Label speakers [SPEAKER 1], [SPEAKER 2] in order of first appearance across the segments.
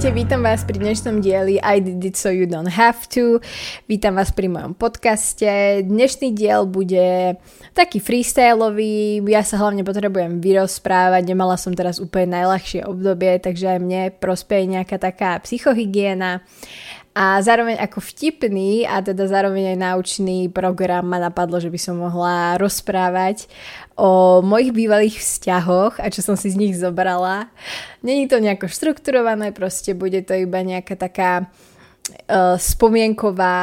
[SPEAKER 1] Ahojte, vítam vás pri dnešnom dieli I did it so you don't have to. Vítam vás pri mojom podcaste. Dnešný diel bude taký freestyleový, ja sa hlavne potrebujem vyrozprávať, nemala som teraz úplne najľahšie obdobie, takže aj mne prospeje nejaká taká psychohygiena. A zároveň ako vtipný a teda zároveň aj naučný program ma napadlo, že by som mohla rozprávať o mojich bývalých vzťahoch a čo som si z nich zobrala. Není to nejako štrukturované, proste bude to iba nejaká taká uh, spomienková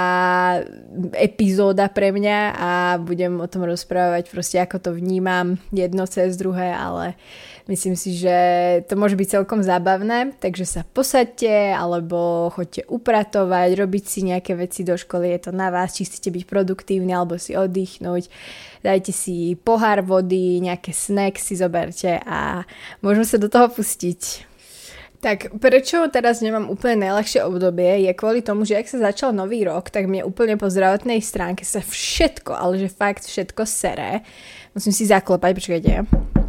[SPEAKER 1] epizóda pre mňa a budem o tom rozprávať proste ako to vnímam jedno cez druhé, ale uh, Myslím si, že to môže byť celkom zábavné, takže sa posaďte alebo choďte upratovať, robiť si nejaké veci do školy, je to na vás, či chcete byť produktívni alebo si oddychnúť. Dajte si pohár vody, nejaké snack si zoberte a môžeme sa do toho pustiť. Tak prečo teraz nemám úplne najľahšie obdobie je kvôli tomu, že ak sa začal nový rok, tak mne úplne po zdravotnej stránke sa všetko, ale že fakt všetko sere. Musím si zaklopať, počkajte.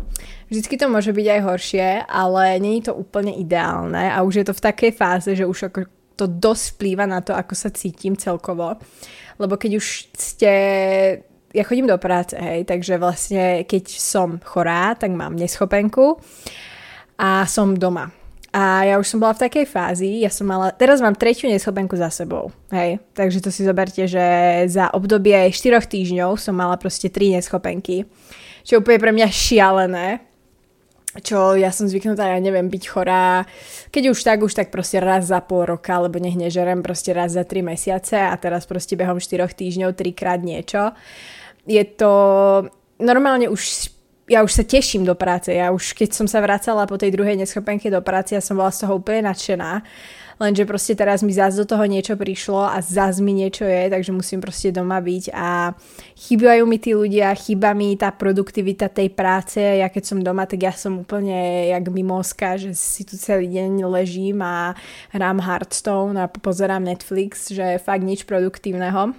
[SPEAKER 1] Vždycky to môže byť aj horšie, ale není to úplne ideálne a už je to v takej fáze, že už ako to dosť vplýva na to, ako sa cítim celkovo. Lebo keď už ste... Ja chodím do práce, hej, takže vlastne keď som chorá, tak mám neschopenku a som doma. A ja už som bola v takej fázi, ja som mala, teraz mám tretiu neschopenku za sebou, hej, takže to si zoberte, že za obdobie 4 týždňov som mala proste 3 neschopenky, čo úplne pre mňa šialené, čo ja som zvyknutá, ja neviem, byť chorá, keď už tak, už tak proste raz za pol roka, lebo nech nežerem proste raz za tri mesiace a teraz proste behom 4 týždňov trikrát niečo. Je to normálne už ja už sa teším do práce. Ja už keď som sa vracala po tej druhej neschopenke do práce, ja som bola z toho úplne nadšená lenže proste teraz mi zás do toho niečo prišlo a zás mi niečo je, takže musím proste doma byť a chýbajú mi tí ľudia, chýba mi tá produktivita tej práce, ja keď som doma, tak ja som úplne jak mimoska, že si tu celý deň ležím a hrám Hearthstone a pozerám Netflix, že fakt nič produktívneho.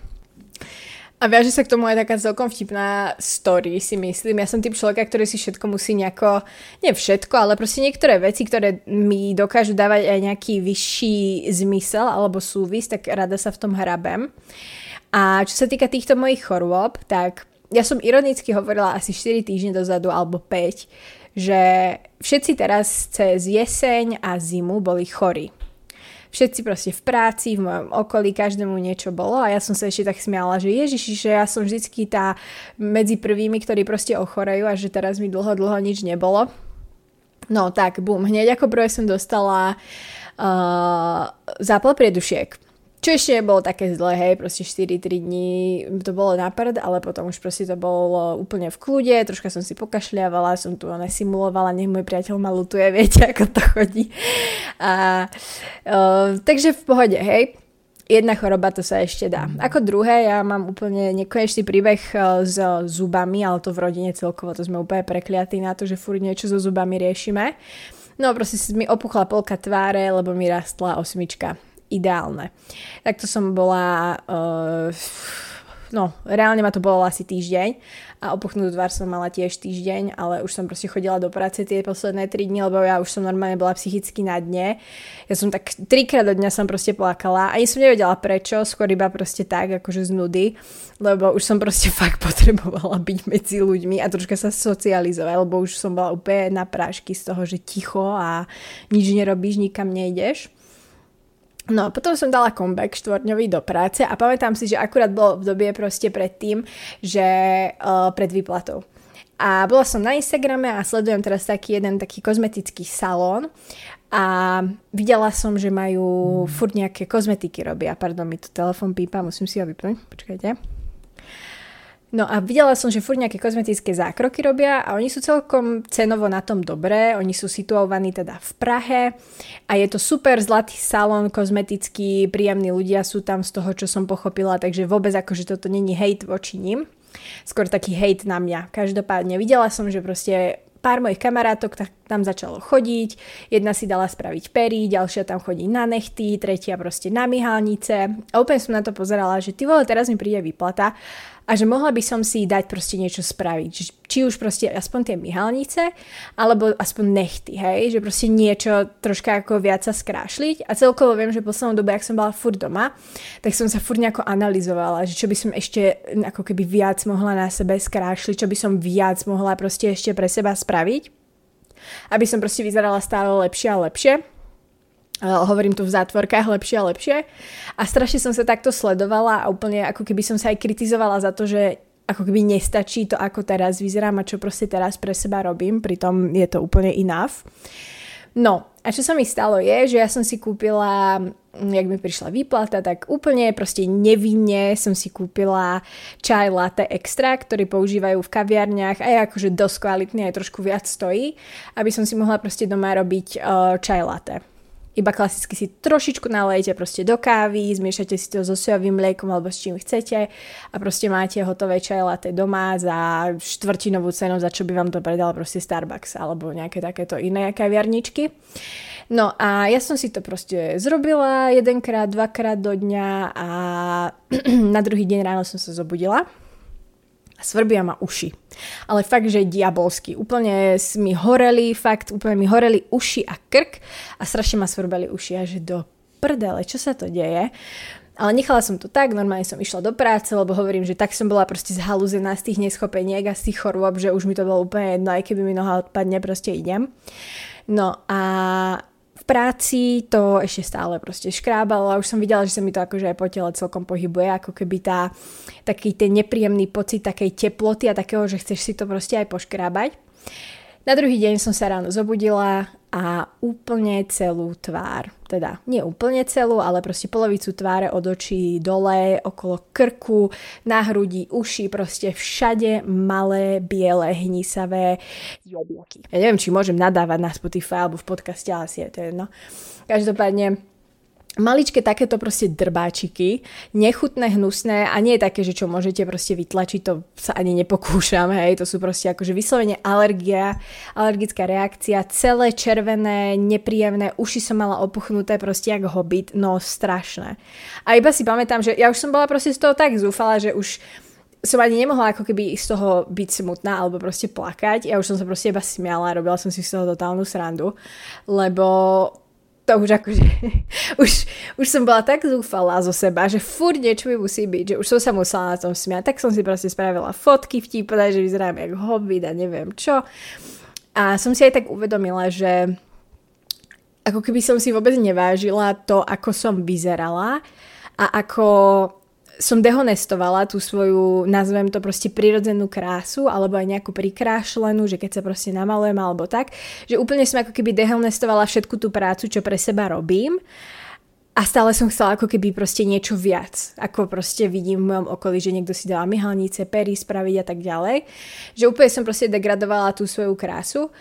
[SPEAKER 1] A viaže sa k tomu aj taká celkom vtipná story, si myslím. Ja som typ človeka, ktorý si všetko musí nejako, nie všetko, ale proste niektoré veci, ktoré mi dokážu dávať aj nejaký vyšší zmysel alebo súvis, tak rada sa v tom hrabem. A čo sa týka týchto mojich chorôb, tak ja som ironicky hovorila asi 4 týždne dozadu alebo 5, že všetci teraz cez jeseň a zimu boli chorí všetci proste v práci, v mojom okolí, každému niečo bolo a ja som sa ešte tak smiala, že ježiši, že ja som vždycky tá medzi prvými, ktorí proste ochorejú a že teraz mi dlho, dlho nič nebolo. No tak, bum, hneď ako prvé som dostala uh, zápal priedušiek čo ešte nebolo také zlé, hej, proste 4-3 dní to bolo na prd, ale potom už proste to bolo úplne v kľude, troška som si pokašľavala, som tu simulovala, nech môj priateľ ma lutuje, viete, ako to chodí. A, uh, takže v pohode, hej. Jedna choroba to sa ešte dá. Ako druhé, ja mám úplne nekonečný príbeh s zubami, ale to v rodine celkovo, to sme úplne prekliatí na to, že furt niečo so zubami riešime. No proste mi opuchla polka tváre, lebo mi rastla osmička ideálne. Takto som bola, uh, no reálne ma to bolo asi týždeň a opuchnutú tvár som mala tiež týždeň, ale už som proste chodila do práce tie posledné 3 dni, lebo ja už som normálne bola psychicky na dne. Ja som tak trikrát do dňa som proste plakala. Ani som nevedela prečo, skôr iba proste tak, akože z nudy, lebo už som proste fakt potrebovala byť medzi ľuďmi a troška sa socializovať, lebo už som bola úplne na prášky z toho, že ticho a nič nerobíš, nikam nejdeš. No, potom som dala comeback štvorňový do práce a pamätám si, že akurát bolo obdobie proste pred tým, že uh, pred výplatou. A bola som na Instagrame a sledujem teraz taký jeden taký kozmetický salón a videla som, že majú furt nejaké kozmetiky robia. Pardon, mi tu telefon pípa, musím si ho vypnúť, počkajte. No a videla som, že furt nejaké kozmetické zákroky robia a oni sú celkom cenovo na tom dobré, oni sú situovaní teda v Prahe a je to super zlatý salón kozmetický, príjemní ľudia sú tam z toho, čo som pochopila, takže vôbec akože toto není hate voči ním, skôr taký hate na mňa. Každopádne videla som, že proste pár mojich kamarátok tam začalo chodiť, jedna si dala spraviť pery, ďalšia tam chodí na nechty, tretia proste na myhalnice. A úplne som na to pozerala, že ty vole, teraz mi príde výplata a že mohla by som si dať proste niečo spraviť. Či už proste aspoň tie myhalnice, alebo aspoň nechty, hej, že proste niečo troška ako viac sa skrášliť. A celkovo viem, že poslednou dobe, ak som bola furt doma, tak som sa furt nejako analyzovala, že čo by som ešte ako keby viac mohla na sebe skrášliť, čo by som viac mohla proste ešte pre seba spraviť, aby som proste vyzerala stále lepšie a lepšie hovorím tu v zátvorkách lepšie a lepšie. A strašne som sa takto sledovala a úplne ako keby som sa aj kritizovala za to, že ako keby nestačí to, ako teraz vyzerám a čo proste teraz pre seba robím, pritom je to úplne enough. No, a čo sa mi stalo je, že ja som si kúpila, jak mi prišla výplata, tak úplne proste nevinne som si kúpila čaj latte extra, ktorý používajú v kaviarniach a je akože dosť kvalitný, aj trošku viac stojí, aby som si mohla proste doma robiť uh, čaj latte iba klasicky si trošičku nalejete proste do kávy, zmiešate si to so sojovým mliekom alebo s čím chcete a proste máte hotové čaj latte doma za štvrtinovú cenu, za čo by vám to predal proste Starbucks alebo nejaké takéto iné kaviarničky. No a ja som si to proste zrobila jedenkrát, dvakrát do dňa a na druhý deň ráno som sa zobudila svrbia ma uši. Ale fakt, že diabolsky. Úplne mi horeli, fakt, úplne mi horeli uši a krk a strašne ma svrbeli uši a že do prdele, čo sa to deje? Ale nechala som to tak, normálne som išla do práce, lebo hovorím, že tak som bola proste zhalúzená z tých neschopeniek a z tých chorôb, že už mi to bolo úplne jedno, aj keby mi noha odpadne, proste idem. No a práci to ešte stále proste škrábalo a už som videla, že sa mi to akože aj po tele celkom pohybuje, ako keby tá, taký ten nepríjemný pocit takej teploty a takého, že chceš si to proste aj poškrábať. Na druhý deň som sa ráno zobudila a úplne celú tvár, teda nie úplne celú, ale proste polovicu tváre od očí dole, okolo krku, na hrudi, uši, proste všade malé, biele, hnisavé jablky. Ja neviem, či môžem nadávať na Spotify alebo v podcaste, ale asi je to jedno. Každopádne maličké takéto proste drbáčiky, nechutné, hnusné a nie je také, že čo môžete proste vytlačiť, to sa ani nepokúšam, hej, to sú proste akože vyslovene alergia, alergická reakcia, celé červené, nepríjemné, uši som mala opuchnuté proste jak hobit, no strašné. A iba si pamätám, že ja už som bola proste z toho tak zúfala, že už som ani nemohla ako keby z toho byť smutná alebo proste plakať. Ja už som sa proste iba smiala, robila som si z toho totálnu srandu, lebo to už akože, už, už som bola tak zúfalá zo seba, že furt niečo mi musí byť, že už som sa musela na tom smiať, tak som si proste spravila fotky vtipné, že vyzerám jak hobbit a neviem čo. A som si aj tak uvedomila, že ako keby som si vôbec nevážila to, ako som vyzerala a ako som dehonestovala tú svoju, nazvem to proste prirodzenú krásu, alebo aj nejakú prikrášlenú, že keď sa proste namalujem alebo tak, že úplne som ako keby dehonestovala všetku tú prácu, čo pre seba robím. A stále som chcela ako keby proste niečo viac, ako proste vidím v mojom okolí, že niekto si dáva myhalnice, pery spraviť a tak ďalej, že úplne som proste degradovala tú svoju krásu.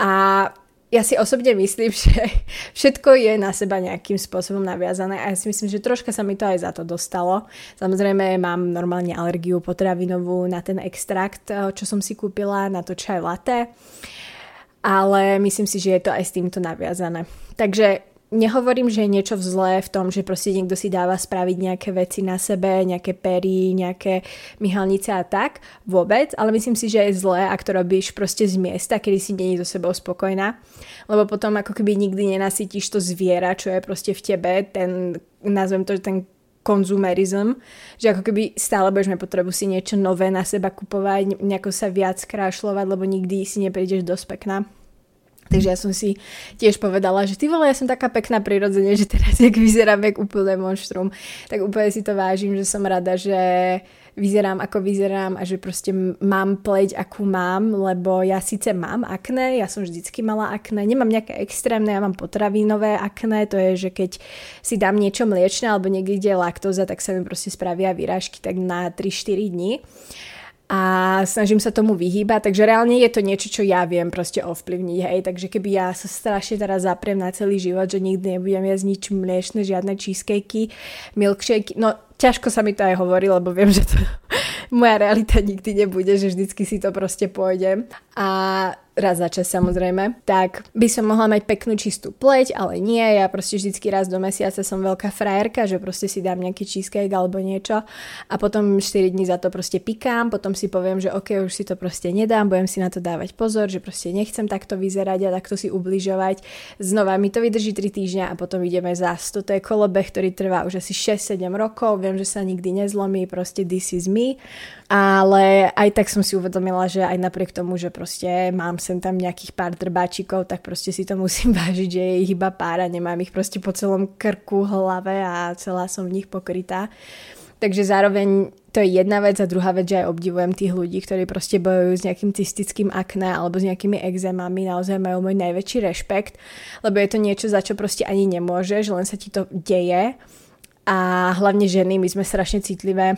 [SPEAKER 1] A ja si osobne myslím, že všetko je na seba nejakým spôsobom naviazané a ja si myslím, že troška sa mi to aj za to dostalo. Samozrejme mám normálne alergiu potravinovú na ten extrakt, eh, čo som si kúpila, na to čaj latte, ale myslím si, že je to aj s týmto naviazané. Takže nehovorím, že je niečo zlé v tom, že proste niekto si dáva spraviť nejaké veci na sebe, nejaké pery, nejaké myhalnice a tak, vôbec, ale myslím si, že je zlé, ak to robíš proste z miesta, kedy si není so sebou spokojná, lebo potom ako keby nikdy nenasytíš to zviera, čo je proste v tebe, ten, nazvem to, ten konzumerizm, že ako keby stále budeš mať potrebu si niečo nové na seba kupovať, nejako sa viac krášľovať, lebo nikdy si neprídeš dosť pekná. Takže ja som si tiež povedala, že ty vole, ja som taká pekná prirodzene, že teraz jak vyzerám jak úplné monštrum, tak úplne si to vážim, že som rada, že vyzerám ako vyzerám a že proste mám pleť akú mám, lebo ja síce mám akné, ja som vždycky mala akné, nemám nejaké extrémne, ja mám potravinové akné, to je, že keď si dám niečo mliečne alebo niekde, kde je laktóza, tak sa mi proste spravia výražky tak na 3-4 dní a snažím sa tomu vyhýbať, takže reálne je to niečo, čo ja viem proste ovplyvniť, hej, takže keby ja sa strašne teraz zapriem na celý život, že nikdy nebudem jesť nič mliečne, žiadne cheesecakey, milkshake, no ťažko sa mi to aj hovorí, lebo viem, že to moja realita nikdy nebude, že vždycky si to proste pôjdem. A raz za čas samozrejme, tak by som mohla mať peknú čistú pleť, ale nie, ja proste vždycky raz do mesiaca som veľká frajerka, že proste si dám nejaký cheesecake alebo niečo a potom 4 dní za to proste pikám, potom si poviem, že ok, už si to proste nedám, budem si na to dávať pozor, že proste nechcem takto vyzerať a takto si ubližovať. Znova mi to vydrží 3 týždňa a potom ideme zás. Toto je kolobeh, ktorý trvá už asi 6-7 rokov, viem, že sa nikdy nezlomí, proste this is me ale aj tak som si uvedomila, že aj napriek tomu, že proste mám sem tam nejakých pár drbáčikov, tak proste si to musím vážiť, že je ich iba pár a nemám ich proste po celom krku, hlave a celá som v nich pokrytá. Takže zároveň to je jedna vec a druhá vec, že aj obdivujem tých ľudí, ktorí proste bojujú s nejakým cystickým akné alebo s nejakými exémami, naozaj majú môj najväčší rešpekt, lebo je to niečo, za čo proste ani nemôžeš, len sa ti to deje a hlavne ženy, my sme strašne citlivé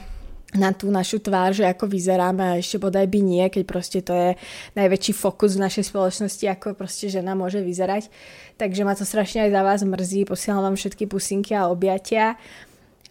[SPEAKER 1] na tú našu tvár, že ako vyzeráme a ešte bodaj by nie, keď proste to je najväčší fokus v našej spoločnosti, ako proste žena môže vyzerať. Takže ma to strašne aj za vás mrzí, posielam vám všetky pusinky a objatia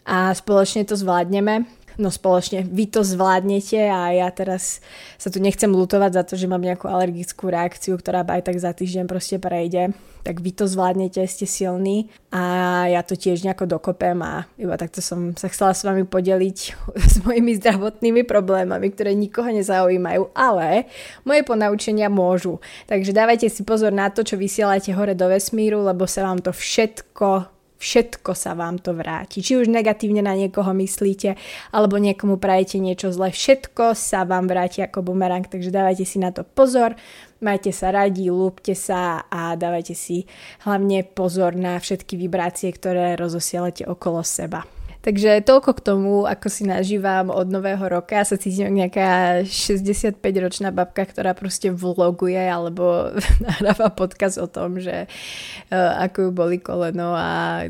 [SPEAKER 1] a spoločne to zvládneme no spoločne vy to zvládnete a ja teraz sa tu nechcem lutovať za to, že mám nejakú alergickú reakciu, ktorá aj tak za týždeň proste prejde. Tak vy to zvládnete, ste silní a ja to tiež nejako dokopem a iba takto som sa chcela s vami podeliť s mojimi zdravotnými problémami, ktoré nikoho nezaujímajú, ale moje ponaučenia môžu. Takže dávajte si pozor na to, čo vysielate hore do vesmíru, lebo sa vám to všetko všetko sa vám to vráti. Či už negatívne na niekoho myslíte, alebo niekomu prajete niečo zle, všetko sa vám vráti ako bumerang, takže dávajte si na to pozor, majte sa radi, lúpte sa a dávajte si hlavne pozor na všetky vibrácie, ktoré rozosielate okolo seba. Takže toľko k tomu, ako si nažívam od nového roka. Sa cítim ako nejaká 65-ročná babka, ktorá proste vloguje alebo nahráva podcast o tom, že uh, ako ju boli koleno a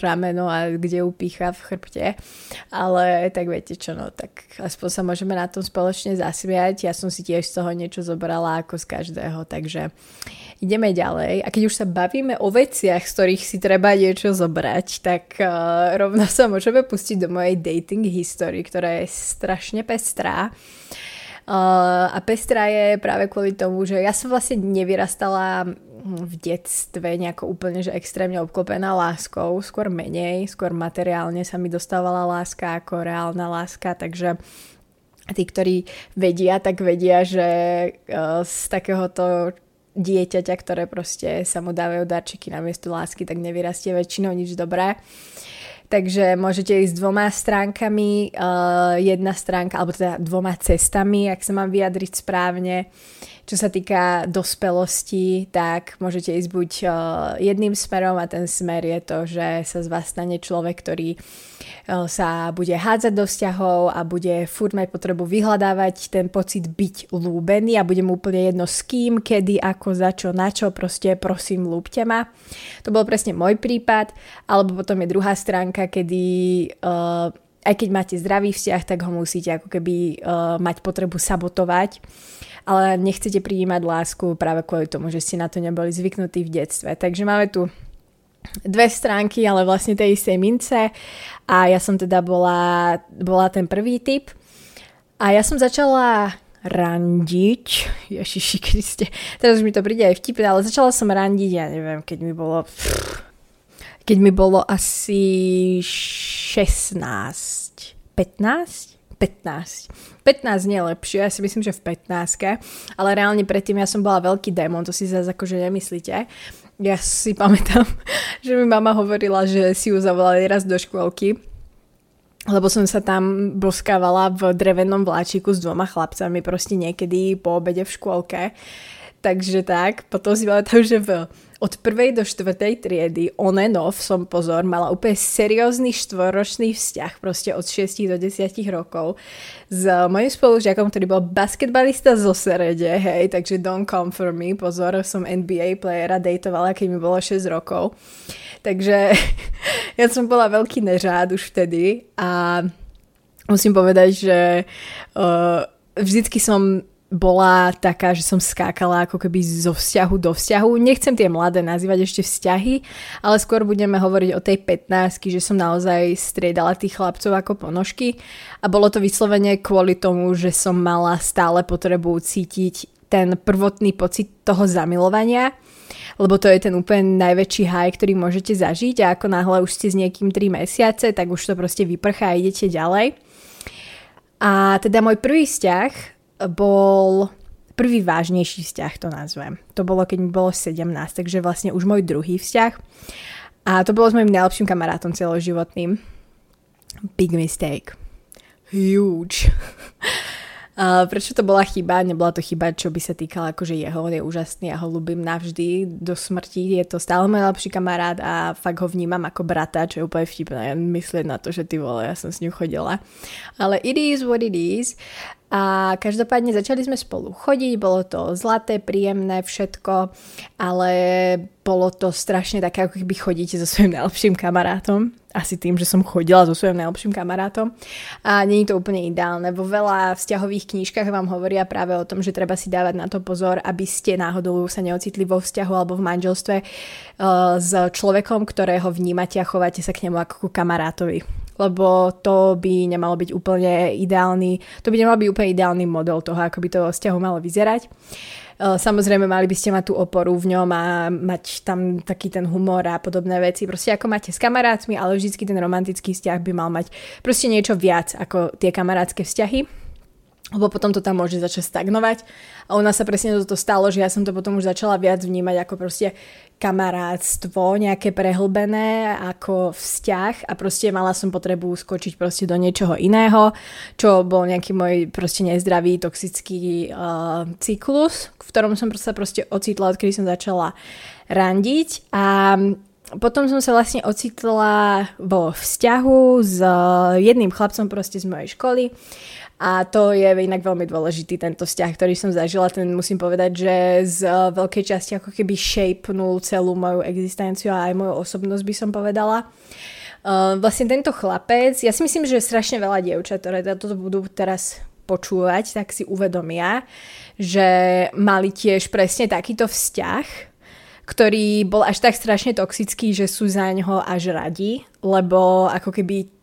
[SPEAKER 1] rameno a kde ju pícha v chrbte. Ale tak viete čo, no tak aspoň sa môžeme na tom spoločne zasmiať. Ja som si tiež z toho niečo zobrala ako z každého, takže ideme ďalej. A keď už sa bavíme o veciach, z ktorých si treba niečo zobrať, tak uh, rovno sa môžeme pustiť do mojej dating history, ktorá je strašne pestrá. Uh, a pestrá je práve kvôli tomu, že ja som vlastne nevyrastala v detstve nejako úplne, že extrémne obklopená láskou, skôr menej, skôr materiálne sa mi dostávala láska ako reálna láska, takže tí, ktorí vedia, tak vedia, že uh, z takéhoto dieťaťa, ktoré proste sa mu dávajú darčeky na miesto lásky, tak nevyrastie väčšinou nič dobré. Takže môžete ísť dvoma stránkami, uh, jedna stránka, alebo teda dvoma cestami, ak sa mám vyjadriť správne. Čo sa týka dospelosti, tak môžete ísť buď uh, jedným smerom a ten smer je to, že sa z vás stane človek, ktorý uh, sa bude hádzať do vzťahov a bude furt mať potrebu vyhľadávať ten pocit byť lúbený a bude mu úplne jedno s kým, kedy, ako, za čo, na čo, proste prosím, lúbte ma. To bol presne môj prípad, alebo potom je druhá stránka, kedy uh, aj keď máte zdravý vzťah, tak ho musíte ako keby uh, mať potrebu sabotovať ale nechcete prijímať lásku práve kvôli tomu, že ste na to neboli zvyknutí v detstve. Takže máme tu dve stránky, ale vlastne tej istej mince. A ja som teda bola, bola ten prvý typ. A ja som začala randiť, Ježiši Kriste, teraz už mi to príde aj vtipné, ale začala som randiť, ja neviem, keď mi bolo keď mi bolo asi 16, 15, 15. 15 nie lepšie, ja si myslím, že v 15, ale reálne predtým ja som bola veľký démon, to si zase akože nemyslíte. Ja si pamätám, že mi mama hovorila, že si ju zavolali raz do škôlky, lebo som sa tam boskávala v drevenom vláčiku s dvoma chlapcami proste niekedy po obede v škôlke. Takže tak, potom si pamätám, že v od prvej do štvrtej triedy on and off som pozor, mala úplne seriózny štvoročný vzťah, proste od 6 do 10 rokov s mojim spolužiakom, ktorý bol basketbalista zo Serede, hej, takže don't come for me, pozor, som NBA playera dejtovala, keď mi bolo 6 rokov. Takže ja som bola veľký nežád už vtedy a musím povedať, že uh, vždycky som bola taká, že som skákala ako keby zo vzťahu do vzťahu. Nechcem tie mladé nazývať ešte vzťahy, ale skôr budeme hovoriť o tej 15 že som naozaj striedala tých chlapcov ako ponožky a bolo to vyslovene kvôli tomu, že som mala stále potrebu cítiť ten prvotný pocit toho zamilovania, lebo to je ten úplne najväčší haj, ktorý môžete zažiť a ako náhle už ste s niekým 3 mesiace, tak už to proste vyprchá a idete ďalej. A teda môj prvý vzťah bol prvý vážnejší vzťah, to nazvem. To bolo, keď mi bolo 17, takže vlastne už môj druhý vzťah. A to bolo s mojim najlepším kamarátom celoživotným. Big mistake. Huge. Uh, prečo to bola chyba? Nebola to chyba, čo by sa týkala akože jeho, on je úžasný, ja ho ľúbim navždy do smrti, je to stále môj lepší kamarát a fakt ho vnímam ako brata, čo je úplne vtipné, myslieť na to, že ty vole, ja som s ním chodila. Ale it is what it is. A každopádne začali sme spolu chodiť, bolo to zlaté, príjemné, všetko, ale bolo to strašne také, ako keby chodíte so svojím najlepším kamarátom. Asi tým, že som chodila so svojím najlepším kamarátom. A je to úplne ideálne. Vo veľa vzťahových knížkach vám hovoria práve o tom, že treba si dávať na to pozor, aby ste náhodou sa neocitli vo vzťahu alebo v manželstve uh, s človekom, ktorého vnímate a chováte sa k nemu ako ku kamarátovi lebo to by nemalo byť úplne ideálny, to by nemal byť úplne ideálny model toho, ako by to vzťahu malo vyzerať. E, samozrejme, mali by ste mať tú oporu v ňom a mať tam taký ten humor a podobné veci. Proste ako máte s kamarátmi, ale vždycky ten romantický vzťah by mal mať proste niečo viac ako tie kamarátske vzťahy lebo potom to tam môže začať stagnovať. A u nás sa presne toto stalo, že ja som to potom už začala viac vnímať ako proste kamarátstvo, nejaké prehlbené ako vzťah. A proste mala som potrebu skočiť proste do niečoho iného, čo bol nejaký môj proste nezdravý, toxický uh, cyklus, v ktorom som sa proste ocitla, odkedy som začala randiť. A potom som sa vlastne ocitla vo vzťahu s jedným chlapcom proste z mojej školy a to je inak veľmi dôležitý tento vzťah, ktorý som zažila. Ten musím povedať, že z veľkej časti ako keby shapenul celú moju existenciu a aj moju osobnosť by som povedala. Uh, vlastne tento chlapec, ja si myslím, že strašne veľa dievčat, ktoré toto budú teraz počúvať, tak si uvedomia, že mali tiež presne takýto vzťah, ktorý bol až tak strašne toxický, že sú za ňoho až radi, lebo ako keby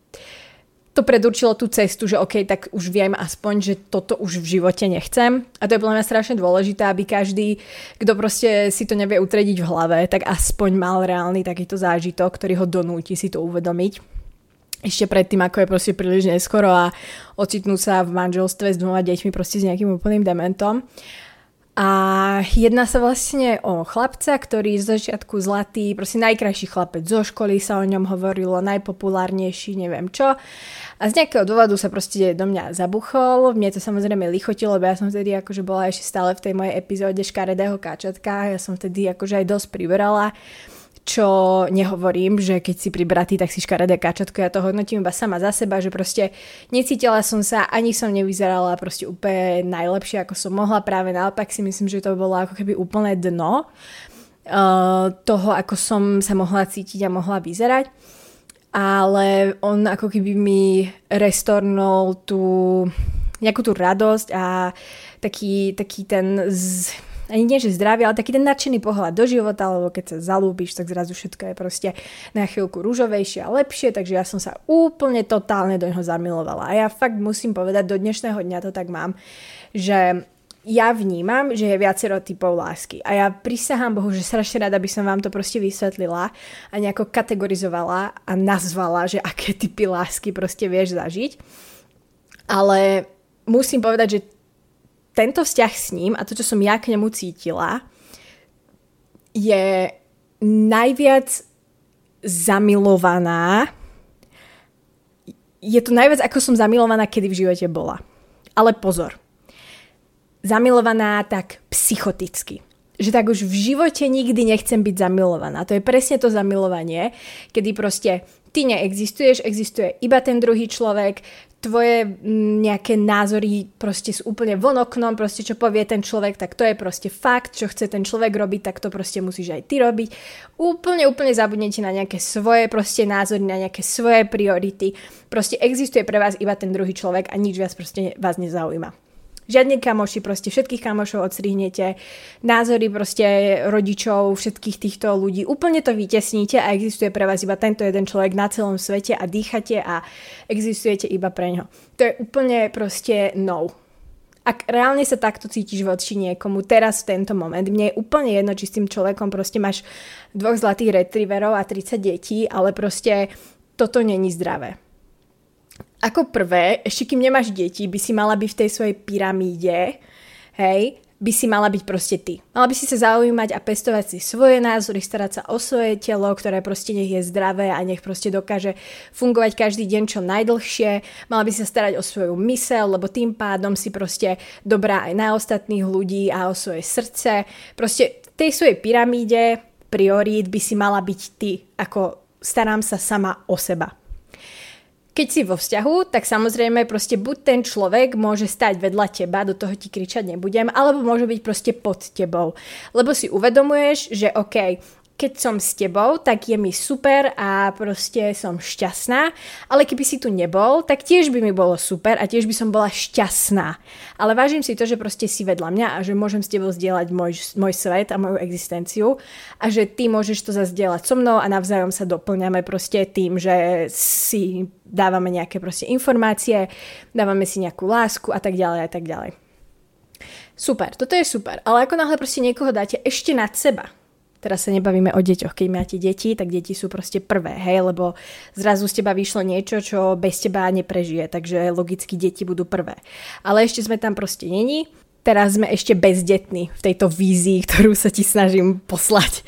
[SPEAKER 1] to predurčilo tú cestu, že OK, tak už viem aspoň, že toto už v živote nechcem. A to je podľa mňa strašne dôležité, aby každý, kto proste si to nevie utrediť v hlave, tak aspoň mal reálny takýto zážitok, ktorý ho donúti si to uvedomiť. Ešte predtým, ako je proste príliš neskoro a ocitnúť sa v manželstve s dvoma deťmi proste s nejakým úplným dementom. A jedná sa vlastne o chlapca, ktorý z začiatku zlatý, proste najkrajší chlapec zo školy sa o ňom hovorilo, najpopulárnejší, neviem čo. A z nejakého dôvodu sa proste do mňa zabuchol. Mne to samozrejme lichotilo, lebo ja som vtedy akože bola ešte stále v tej mojej epizóde škaredého kačatka. Ja som vtedy akože aj dosť priberala čo nehovorím, že keď si pribratý, tak si škaredé kačatko, ja to hodnotím iba sama za seba, že proste necítila som sa, ani som nevyzerala proste úplne najlepšie, ako som mohla, práve naopak si myslím, že to bolo ako keby úplné dno uh, toho, ako som sa mohla cítiť a mohla vyzerať. Ale on ako keby mi restornol tú nejakú tú radosť a taký, taký ten z, ani nie, že zdravie, ale taký ten nadšený pohľad do života, lebo keď sa zalúbiš, tak zrazu všetko je proste na chvíľku rúžovejšie a lepšie, takže ja som sa úplne totálne do neho zamilovala. A ja fakt musím povedať, do dnešného dňa to tak mám, že ja vnímam, že je viacero typov lásky. A ja prisahám Bohu, že strašne rada by som vám to proste vysvetlila a nejako kategorizovala a nazvala, že aké typy lásky proste vieš zažiť. Ale musím povedať, že tento vzťah s ním a to, čo som ja k nemu cítila, je najviac zamilovaná. Je to najviac, ako som zamilovaná, kedy v živote bola. Ale pozor. Zamilovaná tak psychoticky že tak už v živote nikdy nechcem byť zamilovaná. To je presne to zamilovanie, kedy proste ty neexistuješ, existuje iba ten druhý človek, tvoje mm, nejaké názory proste sú úplne von oknom, proste čo povie ten človek, tak to je proste fakt, čo chce ten človek robiť, tak to proste musíš aj ty robiť. Úplne, úplne zabudnete na nejaké svoje proste názory, na nejaké svoje priority. Proste existuje pre vás iba ten druhý človek a nič viac proste vás nezaujíma. Žiadne kamoši, proste všetkých kamošov odstrihnete, názory proste rodičov, všetkých týchto ľudí, úplne to vytesníte a existuje pre vás iba tento jeden človek na celom svete a dýchate a existujete iba pre ňo. To je úplne proste no. ak reálne sa takto cítiš voči niekomu teraz v tento moment, mne je úplne jedno, či s tým človekom proste máš dvoch zlatých retrieverov a 30 detí, ale proste toto není zdravé. Ako prvé, ešte kým nemáš deti, by si mala byť v tej svojej pyramíde, hej, by si mala byť proste ty. Mala by si sa zaujímať a pestovať si svoje názory, starať sa o svoje telo, ktoré proste nech je zdravé a nech proste dokáže fungovať každý deň čo najdlhšie. Mala by sa starať o svoju mysel, lebo tým pádom si proste dobrá aj na ostatných ľudí a o svoje srdce. Proste v tej svojej pyramíde priorít by si mala byť ty, ako starám sa sama o seba. Keď si vo vzťahu, tak samozrejme proste buď ten človek môže stať vedľa teba, do toho ti kričať nebudem, alebo môže byť proste pod tebou. Lebo si uvedomuješ, že OK, keď som s tebou, tak je mi super a proste som šťastná, ale keby si tu nebol, tak tiež by mi bolo super a tiež by som bola šťastná. Ale vážim si to, že proste si vedľa mňa a že môžem s tebou zdieľať môj, môj svet a moju existenciu a že ty môžeš to zazdieľať so mnou a navzájom sa doplňame proste tým, že si dávame nejaké proste informácie, dávame si nejakú lásku a tak ďalej a tak ďalej. Super, toto je super, ale ako náhle proste niekoho dáte ešte nad seba, Teraz sa nebavíme o deťoch. Keď máte deti, tak deti sú proste prvé, hej, lebo zrazu z teba vyšlo niečo, čo bez teba neprežije, takže logicky deti budú prvé. Ale ešte sme tam proste není. Teraz sme ešte bezdetní v tejto vízii, ktorú sa ti snažím poslať.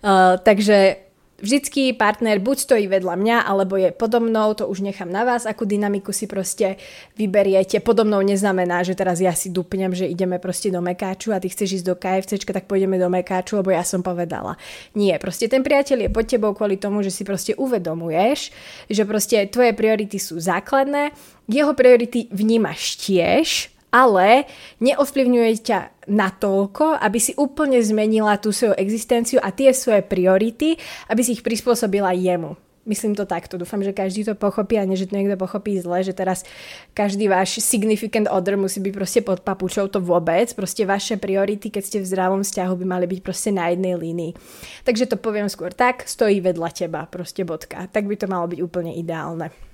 [SPEAKER 1] Uh, takže vždycky partner buď stojí vedľa mňa, alebo je podobnou, to už nechám na vás, akú dynamiku si proste vyberiete. Podobnou neznamená, že teraz ja si dupnem, že ideme proste do Mekáču a ty chceš ísť do KFC, tak pôjdeme do Mekáču, lebo ja som povedala. Nie, proste ten priateľ je pod tebou kvôli tomu, že si proste uvedomuješ, že proste tvoje priority sú základné, jeho priority vnímaš tiež, ale neovplyvňuje ťa natoľko, aby si úplne zmenila tú svoju existenciu a tie svoje priority, aby si ich prispôsobila jemu. Myslím to takto. Dúfam, že každý to pochopí a nie, že to niekto pochopí zle, že teraz každý váš significant other musí byť proste pod papučou, to vôbec. Proste vaše priority, keď ste v zdravom vzťahu, by mali byť proste na jednej línii. Takže to poviem skôr tak, stojí vedľa teba, proste bodka. Tak by to malo byť úplne ideálne.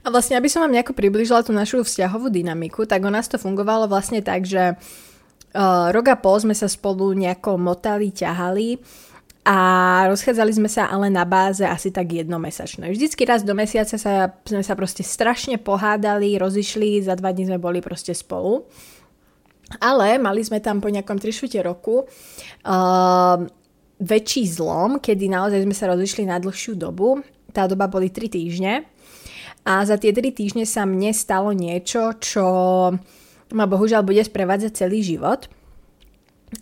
[SPEAKER 1] A vlastne, aby som vám nejako približila tú našu vzťahovú dynamiku, tak u nás to fungovalo vlastne tak, že uh, rok a pol sme sa spolu nejako motali, ťahali a rozchádzali sme sa ale na báze asi tak jednomesačné. Vždycky raz do mesiaca sa, sme sa proste strašne pohádali, rozišli, za dva dní sme boli proste spolu. Ale mali sme tam po nejakom 3 roku uh, väčší zlom, kedy naozaj sme sa rozišli na dlhšiu dobu. Tá doba boli 3 týždne a za tie 3 týždne sa mne stalo niečo, čo ma bohužiaľ bude sprevádzať celý život.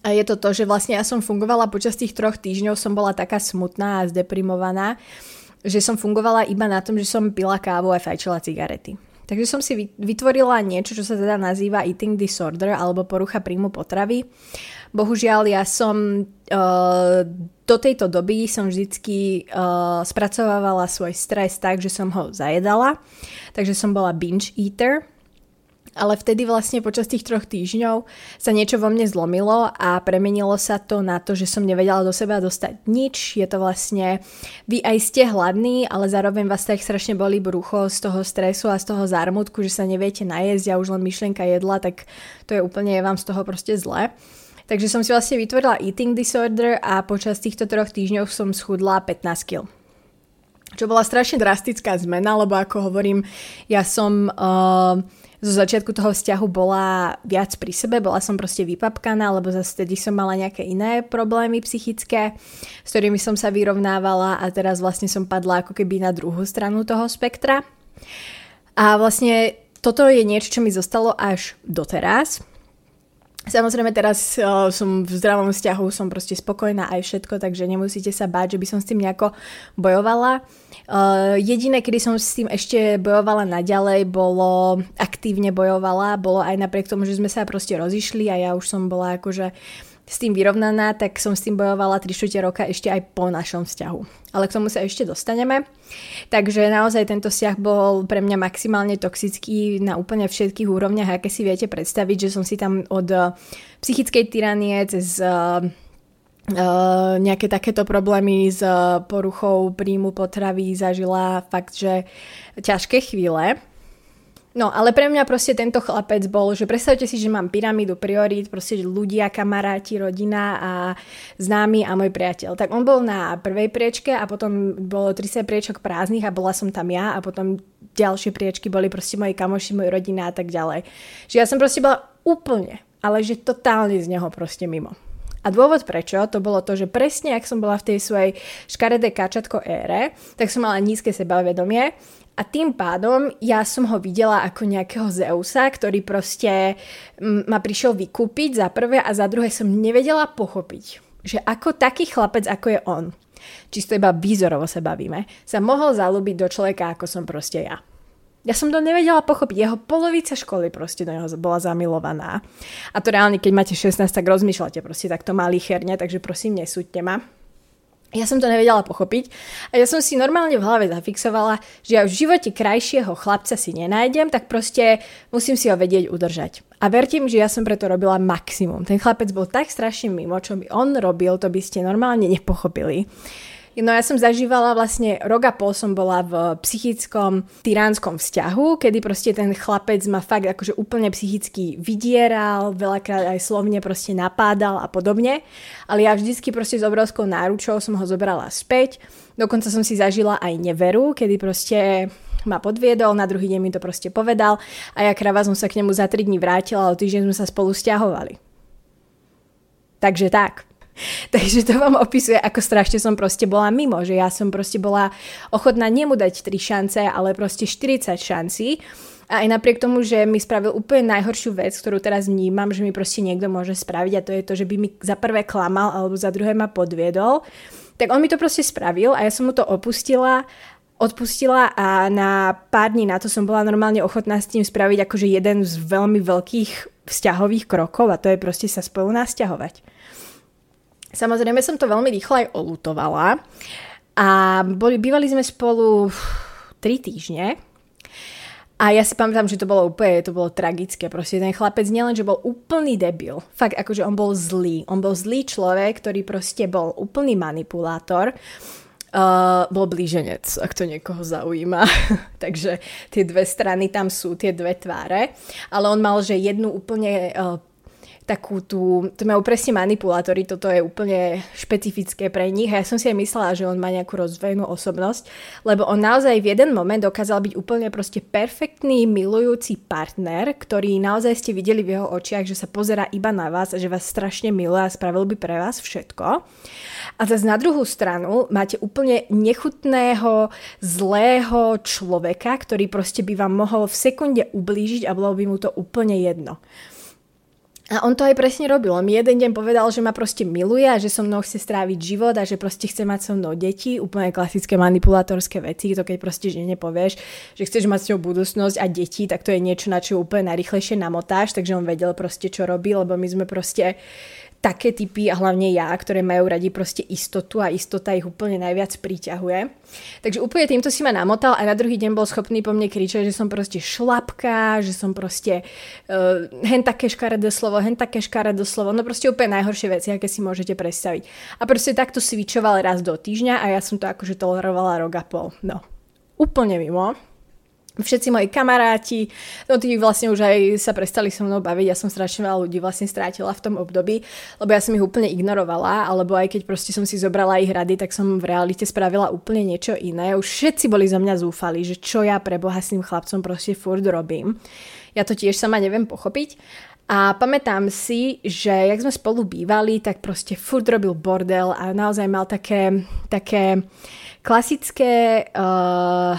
[SPEAKER 1] A je to to, že vlastne ja som fungovala počas tých troch týždňov, som bola taká smutná a zdeprimovaná, že som fungovala iba na tom, že som pila kávu a fajčila cigarety. Takže som si vytvorila niečo, čo sa teda nazýva eating disorder alebo porucha príjmu potravy. Bohužiaľ, ja som uh, do tejto doby som vždycky uh, spracovávala svoj stres tak, že som ho zajedala. Takže som bola binge eater, ale vtedy vlastne počas tých troch týždňov sa niečo vo mne zlomilo a premenilo sa to na to, že som nevedela do seba dostať nič. Je to vlastne, vy aj ste hladní, ale zároveň vás tak strašne boli brucho z toho stresu a z toho zármutku, že sa neviete najesť a už len myšlienka jedla, tak to je úplne, je vám z toho proste zle. Takže som si vlastne vytvorila eating disorder a počas týchto troch týždňov som schudla 15 kg. Čo bola strašne drastická zmena, lebo ako hovorím, ja som uh, zo začiatku toho vzťahu bola viac pri sebe, bola som proste vypapkaná, lebo zase tedy som mala nejaké iné problémy psychické, s ktorými som sa vyrovnávala a teraz vlastne som padla ako keby na druhú stranu toho spektra. A vlastne toto je niečo, čo mi zostalo až doteraz. Samozrejme teraz uh, som v zdravom vzťahu, som proste spokojná aj všetko, takže nemusíte sa báť, že by som s tým nejako bojovala. Uh, jediné, kedy som s tým ešte bojovala naďalej, bolo aktívne bojovala, bolo aj napriek tomu, že sme sa proste rozišli a ja už som bola akože s tým vyrovnaná, tak som s tým bojovala 3 roka ešte aj po našom vzťahu. Ale k tomu sa ešte dostaneme. Takže naozaj tento vzťah bol pre mňa maximálne toxický na úplne všetkých úrovniach, aké si viete predstaviť, že som si tam od psychickej tyranie cez Uh, nejaké takéto problémy s poruchou príjmu potravy zažila fakt, že ťažké chvíle. No, ale pre mňa proste tento chlapec bol, že predstavte si, že mám pyramídu priorít, proste ľudia, kamaráti, rodina a známy a môj priateľ. Tak on bol na prvej priečke a potom bolo 30 priečok prázdnych a bola som tam ja a potom ďalšie priečky boli proste moji kamoši, moja rodina a tak ďalej. Že ja som proste bola úplne, ale že totálne z neho proste mimo. A dôvod prečo, to bolo to, že presne ak som bola v tej svojej škaredej kačatko ére, tak som mala nízke sebavedomie a tým pádom ja som ho videla ako nejakého Zeusa, ktorý proste ma prišiel vykúpiť za prvé a za druhé som nevedela pochopiť, že ako taký chlapec, ako je on, čisto iba výzorovo sa bavíme, sa mohol zalúbiť do človeka, ako som proste ja. Ja som to nevedela pochopiť. Jeho polovica školy proste do neho bola zamilovaná. A to reálne, keď máte 16, tak rozmýšľate proste takto malicherne, takže prosím, nesúďte ma. Ja som to nevedela pochopiť a ja som si normálne v hlave zafixovala, že ja v živote krajšieho chlapca si nenájdem, tak proste musím si ho vedieť udržať. A verte mi, že ja som preto robila maximum. Ten chlapec bol tak strašne mimo, čo by on robil, to by ste normálne nepochopili. No ja som zažívala vlastne, rok a pol som bola v psychickom tyránskom vzťahu, kedy proste ten chlapec ma fakt akože úplne psychicky vydieral, veľakrát aj slovne proste napádal a podobne. Ale ja vždycky proste s obrovskou náručou som ho zobrala späť. Dokonca som si zažila aj neveru, kedy proste ma podviedol, na druhý deň mi to proste povedal a ja krava som sa k nemu za 3 dní vrátila a týždeň sme sa spolu stiahovali. Takže tak. Takže to vám opisuje, ako strašne som proste bola mimo, že ja som proste bola ochotná nemu dať 3 šance, ale proste 40 šancí. A aj napriek tomu, že mi spravil úplne najhoršiu vec, ktorú teraz vnímam, že mi proste niekto môže spraviť a to je to, že by mi za prvé klamal alebo za druhé ma podviedol, tak on mi to proste spravil a ja som mu to opustila odpustila a na pár dní na to som bola normálne ochotná s tým spraviť akože jeden z veľmi veľkých vzťahových krokov a to je proste sa spolu nasťahovať. Samozrejme som to veľmi rýchlo aj olutovala a boli, bývali sme spolu 3 týždne a ja si pamätám, že to bolo úplne, to bolo tragické. Proste ten chlapec nielen, že bol úplný debil. Fakt, akože on bol zlý. On bol zlý človek, ktorý proste bol úplný manipulátor. Uh, bol blíženec, ak to niekoho zaujíma. Takže tie dve strany tam sú, tie dve tváre. Ale on mal, že jednu úplne uh, takú tú, to majú presne manipulátory, toto je úplne špecifické pre nich a ja som si aj myslela, že on má nejakú rozvojenú osobnosť, lebo on naozaj v jeden moment dokázal byť úplne proste perfektný, milujúci partner, ktorý naozaj ste videli v jeho očiach, že sa pozera iba na vás a že vás strašne miluje a spravil by pre vás všetko. A zase na druhú stranu máte úplne nechutného, zlého človeka, ktorý proste by vám mohol v sekunde ublížiť a bolo by mu to úplne jedno. A on to aj presne robil. On mi jeden deň povedal, že ma proste miluje a že so mnou chce stráviť život a že proste chce mať so mnou deti. Úplne klasické manipulátorské veci. To keď proste žene povieš, že chceš mať s ňou budúcnosť a deti, tak to je niečo, na čo úplne najrychlejšie namotáš. Takže on vedel proste, čo robí, lebo my sme proste také typy a hlavne ja, ktoré majú radi proste istotu a istota ich úplne najviac priťahuje. Takže úplne týmto si ma namotal a na druhý deň bol schopný po mne kričať, že som proste šlapka, že som proste uh, hen také škaredé slovo, hen také škaredé slovo, no proste úplne najhoršie veci, aké si môžete predstaviť. A proste takto switchoval raz do týždňa a ja som to akože tolerovala rok a pol. No, úplne mimo všetci moji kamaráti, no tí vlastne už aj sa prestali so mnou baviť, ja som strašne veľa ľudí vlastne strátila v tom období, lebo ja som ich úplne ignorovala, alebo aj keď proste som si zobrala ich rady, tak som v realite spravila úplne niečo iné. Už všetci boli za mňa zúfali, že čo ja pre Boha s tým chlapcom proste furt robím. Ja to tiež sama neviem pochopiť. A pamätám si, že jak sme spolu bývali, tak proste furt robil bordel a naozaj mal také, také klasické... Uh,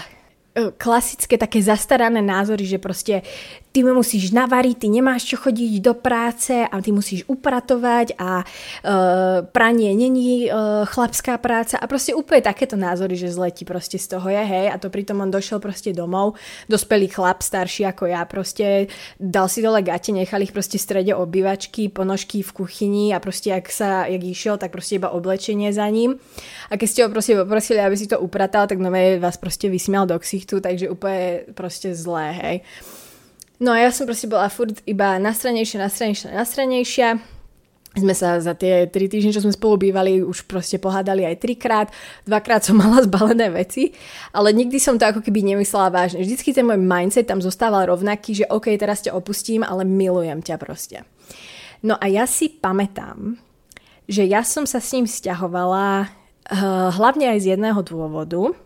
[SPEAKER 1] klasické také zastarané názory, že proste ty musíš navariť, ty nemáš čo chodiť do práce a ty musíš upratovať a uh, pranie není uh, chlapská práca a proste úplne takéto názory, že zle ti proste z toho je, hej, a to pritom on došiel proste domov, dospelý chlap, starší ako ja, proste dal si dole gate, nechal ich proste v strede obývačky, ponožky v kuchyni a proste jak sa, jak išiel, tak proste iba oblečenie za ním. A keď ste ho proste poprosili, aby si to upratal, tak no vás proste vysmial do ksichtu, takže úplne proste zlé, hej. No a ja som proste bola furt iba nastranejšia, nastranejšia, nastranejšia. sme sa za tie tri týždne, čo sme spolu bývali, už proste pohádali aj trikrát, dvakrát som mala zbalené veci, ale nikdy som to ako keby nemyslela vážne. Vždycky ten môj mindset tam zostával rovnaký, že OK, teraz ťa opustím, ale milujem ťa proste. No a ja si pamätám, že ja som sa s ním vzťahovala uh, hlavne aj z jedného dôvodu,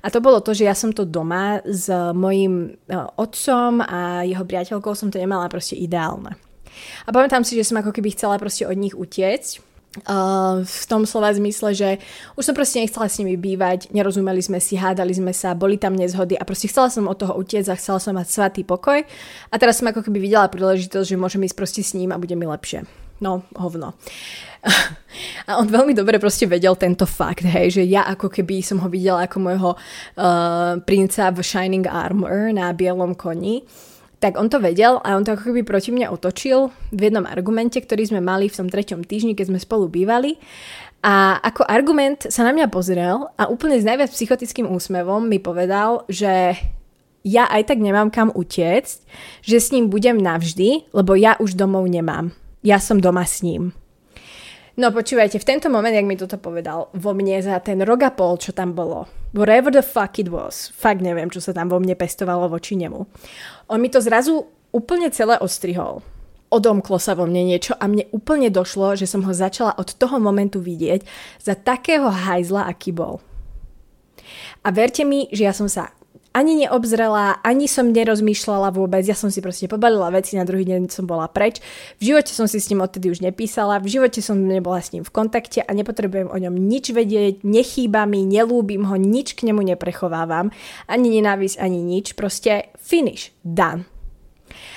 [SPEAKER 1] a to bolo to, že ja som to doma s mojim uh, otcom a jeho priateľkou som to nemala proste ideálne. A pamätám si, že som ako keby chcela proste od nich utiecť. Uh, v tom slova zmysle, že už som proste nechcela s nimi bývať, nerozumeli sme si, hádali sme sa, boli tam nezhody a proste chcela som od toho utiecť a chcela som mať svatý pokoj a teraz som ako keby videla príležitosť, že môžem ísť proste s ním a bude mi lepšie. No, hovno. A on veľmi dobre proste vedel tento fakt, hej, že ja ako keby som ho videla ako môjho uh, princa v Shining Armor na bielom koni tak on to vedel a on to ako keby proti mne otočil v jednom argumente, ktorý sme mali v tom treťom týždni, keď sme spolu bývali. A ako argument sa na mňa pozrel a úplne s najviac psychotickým úsmevom mi povedal, že ja aj tak nemám kam utiecť, že s ním budem navždy, lebo ja už domov nemám. Ja som doma s ním. No počúvajte, v tento moment, jak mi toto povedal, vo mne za ten rok a pol, čo tam bolo, whatever the fuck it was, fakt neviem, čo sa tam vo mne pestovalo voči nemu. On mi to zrazu úplne celé ostrihol. Odomklo sa vo mne niečo a mne úplne došlo, že som ho začala od toho momentu vidieť za takého hajzla, aký bol. A verte mi, že ja som sa ani neobzrela, ani som nerozmýšľala vôbec, ja som si proste pobalila veci, na druhý deň som bola preč. V živote som si s ním odtedy už nepísala, v živote som nebola s ním v kontakte a nepotrebujem o ňom nič vedieť, nechýba mi, nelúbim ho, nič k nemu neprechovávam, ani nenávisť, ani nič, proste finish, done.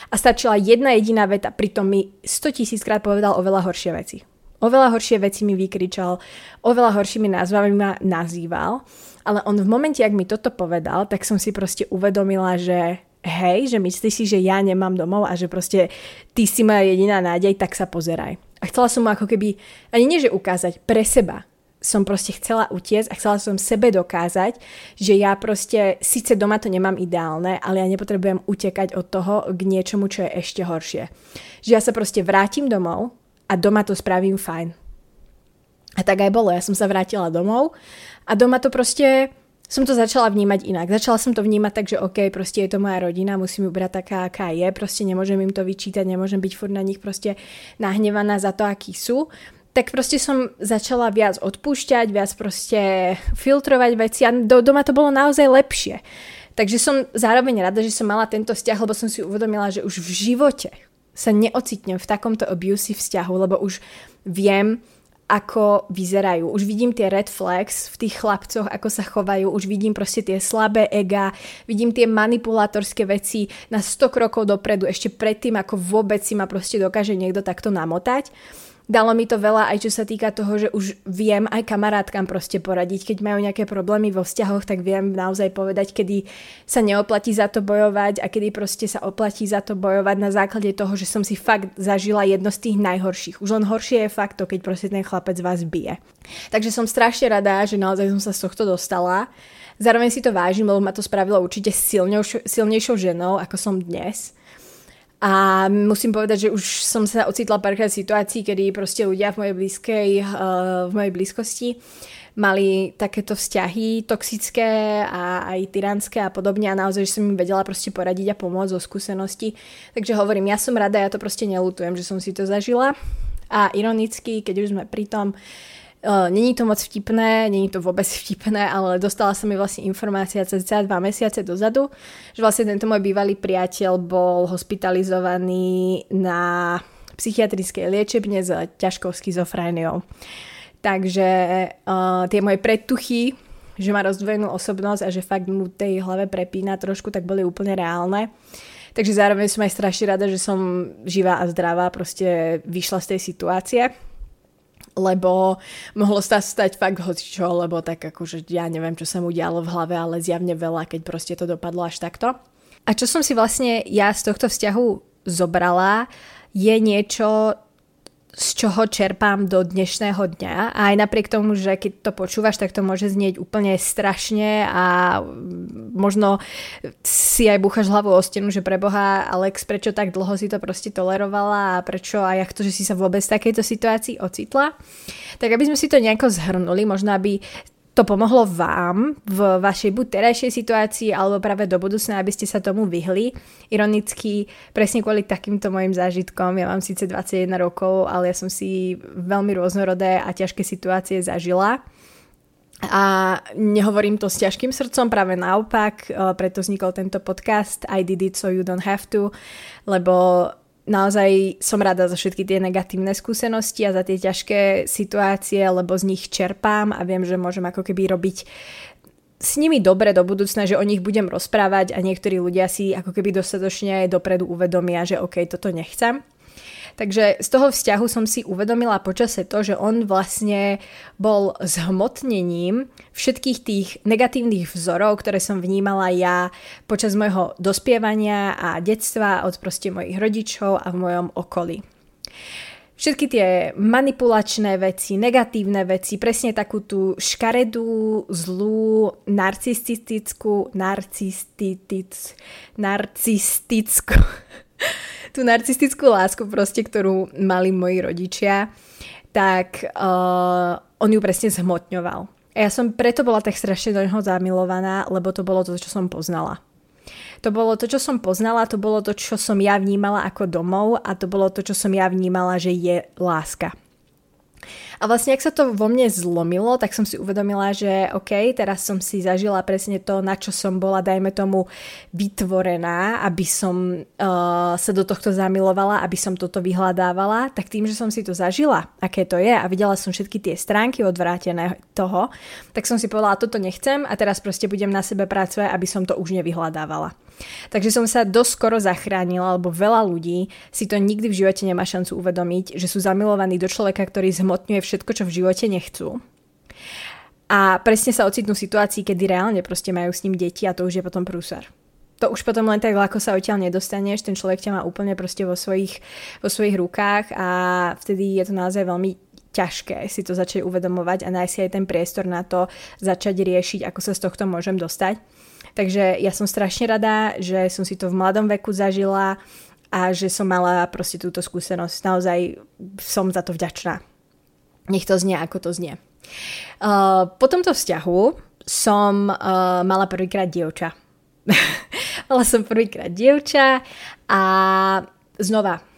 [SPEAKER 1] A stačila jedna jediná veta, pritom mi 100 tisíc krát povedal oveľa horšie veci. Oveľa horšie veci mi vykričal, oveľa horšími názvami ma nazýval ale on v momente, ak mi toto povedal, tak som si proste uvedomila, že hej, že myslíš si, že ja nemám domov a že proste ty si moja jediná nádej, tak sa pozeraj. A chcela som mu ako keby, ani nie že ukázať, pre seba som proste chcela utiecť a chcela som sebe dokázať, že ja proste, síce doma to nemám ideálne, ale ja nepotrebujem utekať od toho k niečomu, čo je ešte horšie. Že ja sa proste vrátim domov a doma to spravím fajn. A tak aj bolo, ja som sa vrátila domov a doma to proste som to začala vnímať inak. Začala som to vnímať tak, že OK, proste je to moja rodina, musím ju brať taká, aká je, proste nemôžem im to vyčítať, nemôžem byť furt na nich proste nahnevaná za to, akí sú. Tak proste som začala viac odpúšťať, viac proste filtrovať veci a do, doma to bolo naozaj lepšie. Takže som zároveň rada, že som mala tento vzťah, lebo som si uvedomila, že už v živote sa neocitnem v takomto abusive vzťahu, lebo už viem, ako vyzerajú. Už vidím tie red flags v tých chlapcoch, ako sa chovajú, už vidím proste tie slabé ega, vidím tie manipulátorské veci na 100 krokov dopredu, ešte predtým, ako vôbec si ma proste dokáže niekto takto namotať. Dalo mi to veľa aj čo sa týka toho, že už viem aj kamarátkam proste poradiť. Keď majú nejaké problémy vo vzťahoch, tak viem naozaj povedať, kedy sa neoplatí za to bojovať a kedy proste sa oplatí za to bojovať na základe toho, že som si fakt zažila jedno z tých najhorších. Už len horšie je fakt to, keď proste ten chlapec vás bije. Takže som strašne rada, že naozaj som sa z tohto dostala. Zároveň si to vážim, lebo ma to spravilo určite silnejšou, silnejšou ženou, ako som dnes. A musím povedať, že už som sa ocitla párkrát v situácii, kedy proste ľudia v mojej blízkej, uh, v mojej blízkosti mali takéto vzťahy toxické a aj tyranské a podobne a naozaj, že som im vedela proste poradiť a pomôcť zo skúsenosti. Takže hovorím, ja som rada, ja to proste nelutujem, že som si to zažila. A ironicky, keď už sme pri tom, není to moc vtipné, není to vôbec vtipné, ale dostala sa mi vlastne informácia cez dva mesiace dozadu, že vlastne tento môj bývalý priateľ bol hospitalizovaný na psychiatrickej liečebne s ťažkou schizofréniou. Takže uh, tie moje predtuchy, že má rozdvojenú osobnosť a že fakt mu tej hlave prepína trošku, tak boli úplne reálne. Takže zároveň som aj strašne rada, že som živá a zdravá, proste vyšla z tej situácie lebo mohlo sa stať fakt hocičo, lebo tak akože ja neviem, čo sa mu dialo v hlave, ale zjavne veľa, keď proste to dopadlo až takto. A čo som si vlastne ja z tohto vzťahu zobrala, je niečo, z čoho čerpám do dnešného dňa a aj napriek tomu, že keď to počúvaš, tak to môže znieť úplne strašne a možno si aj búchaš hlavu o stenu, že preboha Alex, prečo tak dlho si to proste tolerovala a prečo a jak to, že si sa vôbec v takejto situácii ocitla. Tak aby sme si to nejako zhrnuli, možno aby to pomohlo vám v vašej buď terajšej situácii alebo práve do budúcna, aby ste sa tomu vyhli. Ironicky, presne kvôli takýmto mojim zážitkom, ja mám síce 21 rokov, ale ja som si veľmi rôznorodé a ťažké situácie zažila. A nehovorím to s ťažkým srdcom, práve naopak, eh, preto vznikol tento podcast I did it so you don't have to, lebo naozaj som rada za všetky tie negatívne skúsenosti a za tie ťažké situácie, lebo z nich čerpám a viem, že môžem ako keby robiť s nimi dobre do budúcna, že o nich budem rozprávať a niektorí ľudia si ako keby dostatočne dopredu uvedomia, že OK, toto nechcem. Takže z toho vzťahu som si uvedomila počase to, že on vlastne bol zhmotnením všetkých tých negatívnych vzorov, ktoré som vnímala ja počas môjho dospievania a detstva od proste mojich rodičov a v mojom okolí. Všetky tie manipulačné veci, negatívne veci, presne takú tú škaredú, zlú, narcistickú, narcistic, narcistickú tú narcistickú lásku proste, ktorú mali moji rodičia, tak uh, on ju presne zhmotňoval. A ja som preto bola tak strašne do neho zamilovaná, lebo to bolo to, čo som poznala. To bolo to, čo som poznala, to bolo to, čo som ja vnímala ako domov a to bolo to, čo som ja vnímala, že je láska. A vlastne, ak sa to vo mne zlomilo, tak som si uvedomila, že OK, teraz som si zažila presne to, na čo som bola, dajme tomu, vytvorená, aby som uh, sa do tohto zamilovala, aby som toto vyhľadávala, tak tým, že som si to zažila, aké to je a videla som všetky tie stránky odvrátené toho, tak som si povedala, toto nechcem a teraz proste budem na sebe pracovať, aby som to už nevyhľadávala. Takže som sa dosť skoro zachránila, lebo veľa ľudí si to nikdy v živote nemá šancu uvedomiť, že sú zamilovaní do človeka, ktorý zhmotňuje všetko, čo v živote nechcú. A presne sa ocitnú v situácii, kedy reálne proste majú s ním deti a to už je potom prúsar. To už potom len tak ľahko sa odtiaľ nedostaneš, ten človek ťa má úplne proste vo svojich, vo svojich rukách a vtedy je to naozaj veľmi ťažké si to začať uvedomovať a nájsť aj ten priestor na to začať riešiť, ako sa z tohto môžem dostať. Takže ja som strašne rada, že som si to v mladom veku zažila a že som mala proste túto skúsenosť. Naozaj som za to vďačná. Nech to znie, ako to znie. Uh, po tomto vzťahu som uh, mala prvýkrát dievča. mala som prvýkrát dievča a znova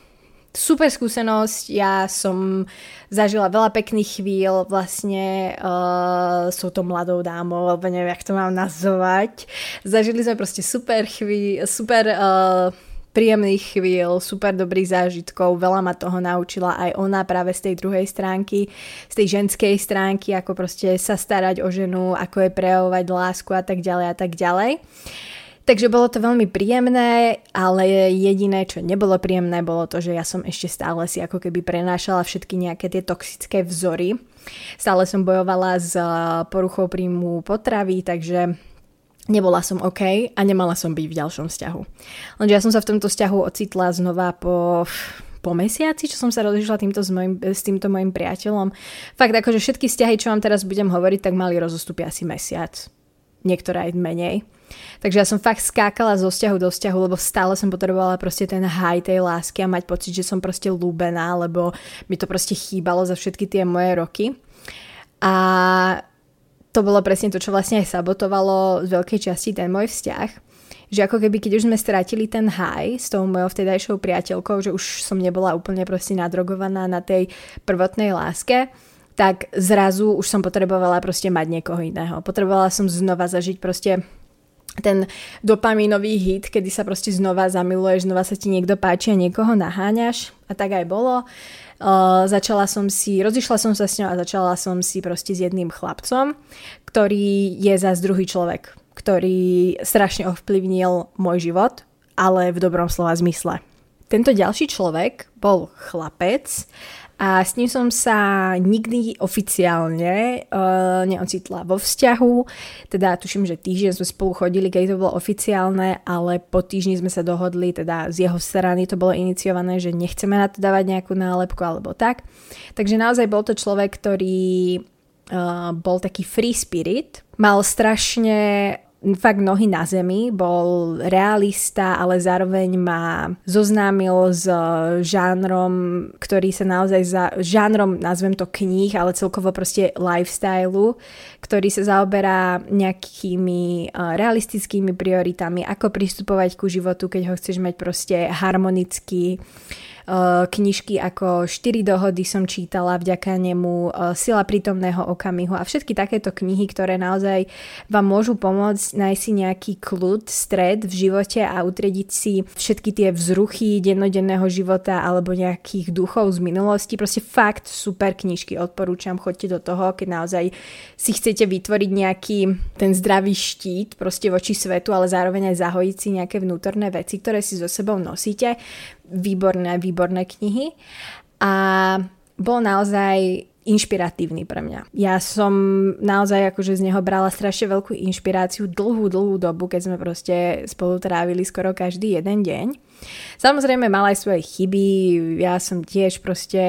[SPEAKER 1] super skúsenosť, ja som zažila veľa pekných chvíľ vlastne uh, s touto mladou dámou, alebo neviem, jak to mám nazvať. Zažili sme proste super chvíľ, super uh, príjemných chvíľ, super dobrých zážitkov, veľa ma toho naučila aj ona práve z tej druhej stránky, z tej ženskej stránky, ako proste sa starať o ženu, ako je prejavovať lásku a tak ďalej a tak ďalej. Takže bolo to veľmi príjemné, ale jediné, čo nebolo príjemné, bolo to, že ja som ešte stále si ako keby prenášala všetky nejaké tie toxické vzory. Stále som bojovala s eh, poruchou príjmu potravy, takže nebola som OK a nemala som byť v ďalšom vzťahu. Lenže ja som sa v tomto vzťahu ocitla znova po po mesiaci, čo som sa rozišla týmto s, mojim, s týmto mojim priateľom. Fakt, akože všetky vzťahy, čo vám teraz budem hovoriť, tak mali rozostupy asi mesiac. Niektoré aj menej. Takže ja som fakt skákala zo vzťahu do vzťahu, lebo stále som potrebovala proste ten high tej lásky a mať pocit, že som proste lúbená, lebo mi to proste chýbalo za všetky tie moje roky. A to bolo presne to, čo vlastne aj sabotovalo z veľkej časti ten môj vzťah že ako keby keď už sme stratili ten high s tou mojou vtedajšou priateľkou, že už som nebola úplne proste nadrogovaná na tej prvotnej láske, tak zrazu už som potrebovala proste mať niekoho iného. Potrebovala som znova zažiť proste ten dopamínový hit, kedy sa proste znova zamiluješ, znova sa ti niekto páči a niekoho naháňaš a tak aj bolo. Uh, začala som si, rozišla som sa s ňou a začala som si proste s jedným chlapcom, ktorý je zás druhý človek, ktorý strašne ovplyvnil môj život, ale v dobrom slova zmysle. Tento ďalší človek bol chlapec A s ním som sa nikdy oficiálne uh, neocitla vo vzťahu, teda tuším, že týždeň sme spolu chodili, keď to bolo oficiálne, ale po týždni sme sa dohodli, teda z jeho strany to bolo iniciované, že nechceme na to dávať nejakú nálepku alebo tak. Takže naozaj bol to človek, ktorý uh, bol taký free spirit, mal strašne fakt nohy na zemi, bol realista, ale zároveň ma zoznámil s žánrom, ktorý sa naozaj za žánrom, nazvem to kníh, ale celkovo proste lifestyle, ktorý sa zaoberá nejakými realistickými prioritami, ako pristupovať ku životu, keď ho chceš mať proste harmonicky, Eh, knižky ako 4 dohody som čítala vďaka nemu, eh, Sila prítomného okamihu a všetky takéto knihy, ktoré naozaj vám môžu pomôcť nájsť si nejaký kľud, stred v živote a utrediť si všetky tie vzruchy dennodenného života alebo nejakých duchov z minulosti. Proste fakt super knižky, odporúčam, choďte do toho, keď naozaj si chcete vytvoriť nejaký ten zdravý štít proste voči svetu, ale zároveň aj zahojiť si nejaké vnútorné veci, ktoré si so sebou nosíte výborné, výborné knihy. A bol naozaj inšpiratívny pre mňa. Ja som naozaj akože z neho brala strašne veľkú inšpiráciu dlhú, dlhú dobu, keď sme proste spolu trávili skoro každý jeden deň. Samozrejme mal aj svoje chyby, ja som tiež proste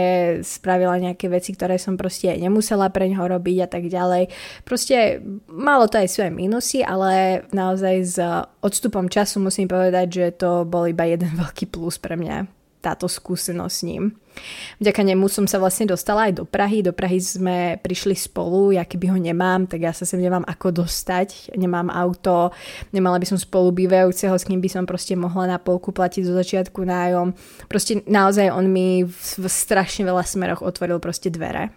[SPEAKER 1] spravila nejaké veci, ktoré som proste nemusela pre ňoho robiť a tak ďalej. Proste malo to aj svoje minusy, ale naozaj s odstupom času musím povedať, že to bol iba jeden veľký plus pre mňa táto skúsenosť s ním. Vďaka nemu som sa vlastne dostala aj do Prahy. Do Prahy sme prišli spolu, ja keby ho nemám, tak ja sa sem nemám ako dostať. Nemám auto, nemala by som spolu bývajúceho, s kým by som proste mohla na polku platiť zo začiatku nájom. Proste naozaj on mi v, v strašne veľa smeroch otvoril proste dvere.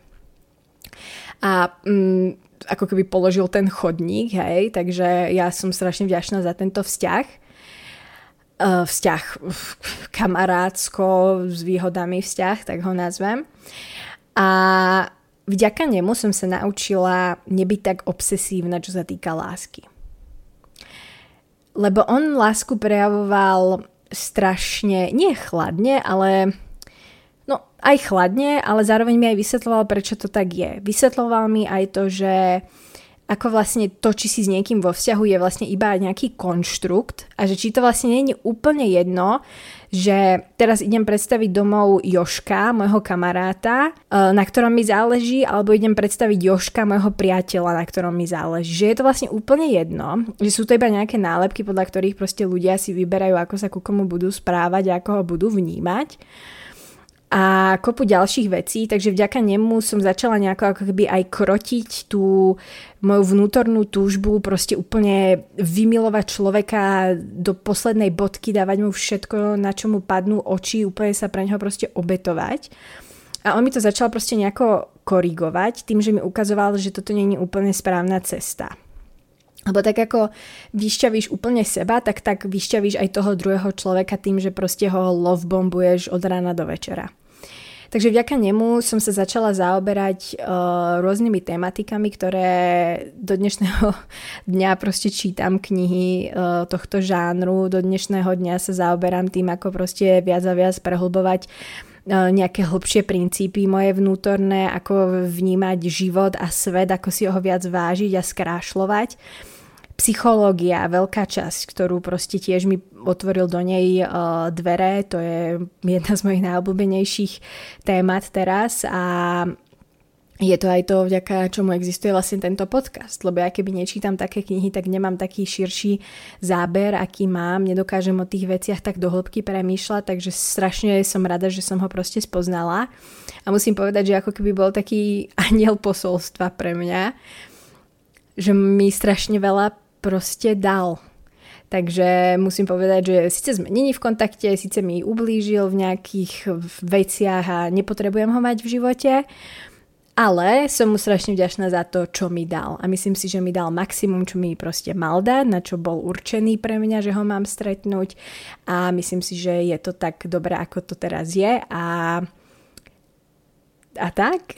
[SPEAKER 1] A mm, ako keby položil ten chodník, hej, takže ja som strašne vďačná za tento vzťah. Eh, vzťah kamarátsko s výhodami vzťah, tak ho nazvem. A vďaka nemu som sa naučila nebyť tak obsesívna, čo sa týka lásky. Lebo on lásku prejavoval strašne, nie chladne, ale no aj chladne, ale zároveň mi aj vysvetloval, prečo to tak je. Vysvetloval mi aj to, že ako vlastne to, či si s niekým vo vzťahu je vlastne iba nejaký konštrukt a že či to vlastne nie je úplne jedno, že teraz idem predstaviť domov Joška, môjho kamaráta, e, na ktorom mi záleží, alebo idem predstaviť Joška, môjho priateľa, na ktorom mi záleží. Že je to vlastne úplne jedno, že sú to iba nejaké nálepky, podľa ktorých proste ľudia si vyberajú, ako sa ku komu budú správať a ako ho budú vnímať a kopu ďalších vecí, takže vďaka nemu som začala nejako ako keby aj krotiť tú moju vnútornú túžbu, proste úplne vymilovať človeka do poslednej bodky, dávať mu všetko, na čo mu padnú oči, úplne sa pre neho proste obetovať. A on mi to začal proste nejako korigovať tým, že mi ukazoval, že toto nie je úplne správna cesta. Lebo tak ako vyšťavíš úplne seba, tak tak vyšťavíš aj toho druhého človeka tým, že proste ho love bombuješ od rána do večera. Takže vďaka nemu som sa začala zaoberať uh, rôznymi tematikami, ktoré do dnešného dňa proste čítam knihy uh, tohto žánru. Do dnešného dňa sa zaoberám tým, ako proste viac a viac prehlbovať uh, nejaké hlbšie princípy moje vnútorné, ako vnímať život a svet, ako si ho viac vážiť a skrášľovať psychológia, veľká časť, ktorú proste tiež mi otvoril do nej uh, dvere, to je jedna z mojich najobľúbenejších témat teraz a je to aj to, vďaka čomu existuje vlastne tento podcast, lebo ja keby nečítam také knihy, tak nemám taký širší záber, aký mám, nedokážem o tých veciach tak do hĺbky premýšľať, takže strašne som rada, že som ho proste spoznala. A musím povedať, že ako keby bol taký aniel posolstva pre mňa, že mi strašne veľa proste dal. Takže musím povedať, že síce sme není v kontakte, síce mi ublížil v nejakých veciach a nepotrebujem ho mať v živote, ale som mu strašne vďačná za to, čo mi dal. A myslím si, že mi dal maximum, čo mi proste mal dať, na čo bol určený pre mňa, že ho mám stretnúť. A myslím si, že je to tak dobré, ako to teraz je. A, a tak.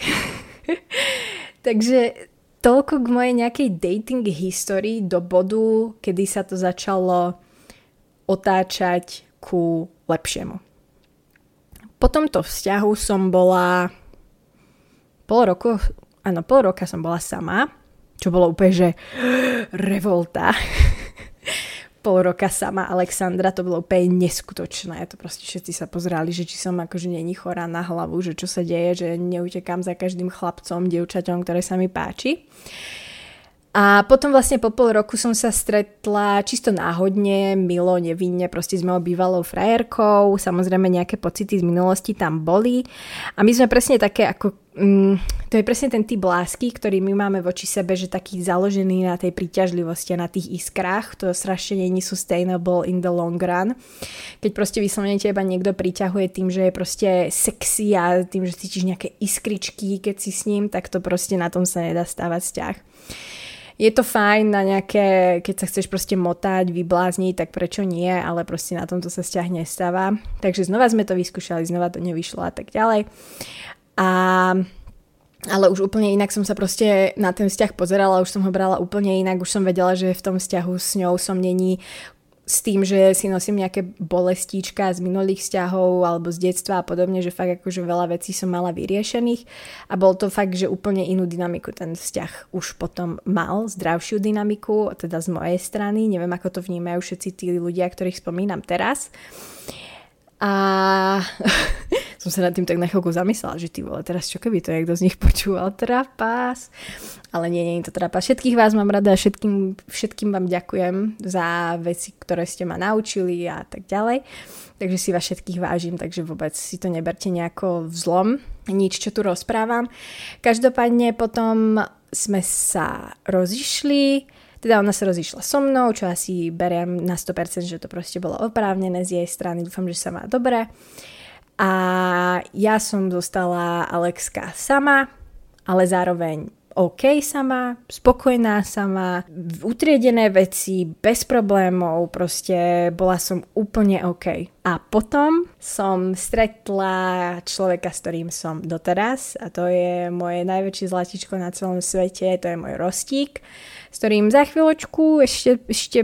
[SPEAKER 1] Takže toľko k mojej nejakej dating histórii do bodu, kedy sa to začalo otáčať ku lepšiemu. Po tomto vzťahu som bola pol roku, áno, pol roka som bola sama, čo bolo úplne, že revolta. Pol roka sama Alexandra, to bolo úplne neskutočné. To proste všetci sa pozerali, že či som akože není chorá na hlavu, že čo sa deje, že neutekám za každým chlapcom, dievčaťom, ktoré sa mi páči. A potom vlastne po pol roku som sa stretla čisto náhodne, milo, nevinne, proste s mojou bývalou frajerkou, samozrejme nejaké pocity z minulosti tam boli. A my sme presne také ako, mm, to je presne ten typ lásky, ktorý my máme voči sebe, že taký založený na tej príťažlivosti a na tých iskrách, to strašne není sustainable in the long run. Keď proste vyslovene teba niekto priťahuje tým, že je proste sexy a tým, že cítiš nejaké iskričky, keď si s ním, tak to proste na tom sa nedá stávať vzťah je to fajn na nejaké, keď sa chceš proste motať, vyblázniť, tak prečo nie, ale proste na tomto sa vzťah nestáva. Takže znova sme to vyskúšali, znova to nevyšlo a tak ďalej. A ale už úplne inak som sa proste na ten vzťah pozerala, už som ho brala úplne inak, už som vedela, že v tom vzťahu s ňou som není s tým, že si nosím nejaké bolestíčka z minulých vzťahov alebo z detstva a podobne, že fakt akože veľa vecí som mala vyriešených a bol to fakt, že úplne inú dynamiku ten vzťah už potom mal, zdravšiu dynamiku, teda z mojej strany, neviem ako to vnímajú všetci tí ľudia, ktorých spomínam teraz. A som sa nad tým tak na chvíľku zamyslela, že ty vole, teraz čo keby to niekto z nich počúval, trapas. Ale nie, nie je to trapas. Všetkých vás mám rada a všetkým, všetkým vám ďakujem za veci, ktoré ste ma naučili a tak ďalej. Takže si vás všetkých vážim, takže vôbec si to neberte nejako vzlom, nič, čo tu rozprávam. Každopádne potom sme sa rozišli, teda ona sa rozišla so mnou, čo asi beriem na 100%, že to proste bolo oprávnené z jej strany. Dúfam, že sa má dobre. A ja som zostala Alexka sama, ale zároveň OK sama, spokojná sama, utriedené veci, bez problémov, proste bola som úplne OK. A potom som stretla človeka, s ktorým som doteraz a to je moje najväčšie zlatičko na celom svete, to je môj rostík, s ktorým za chvíľočku ešte, ešte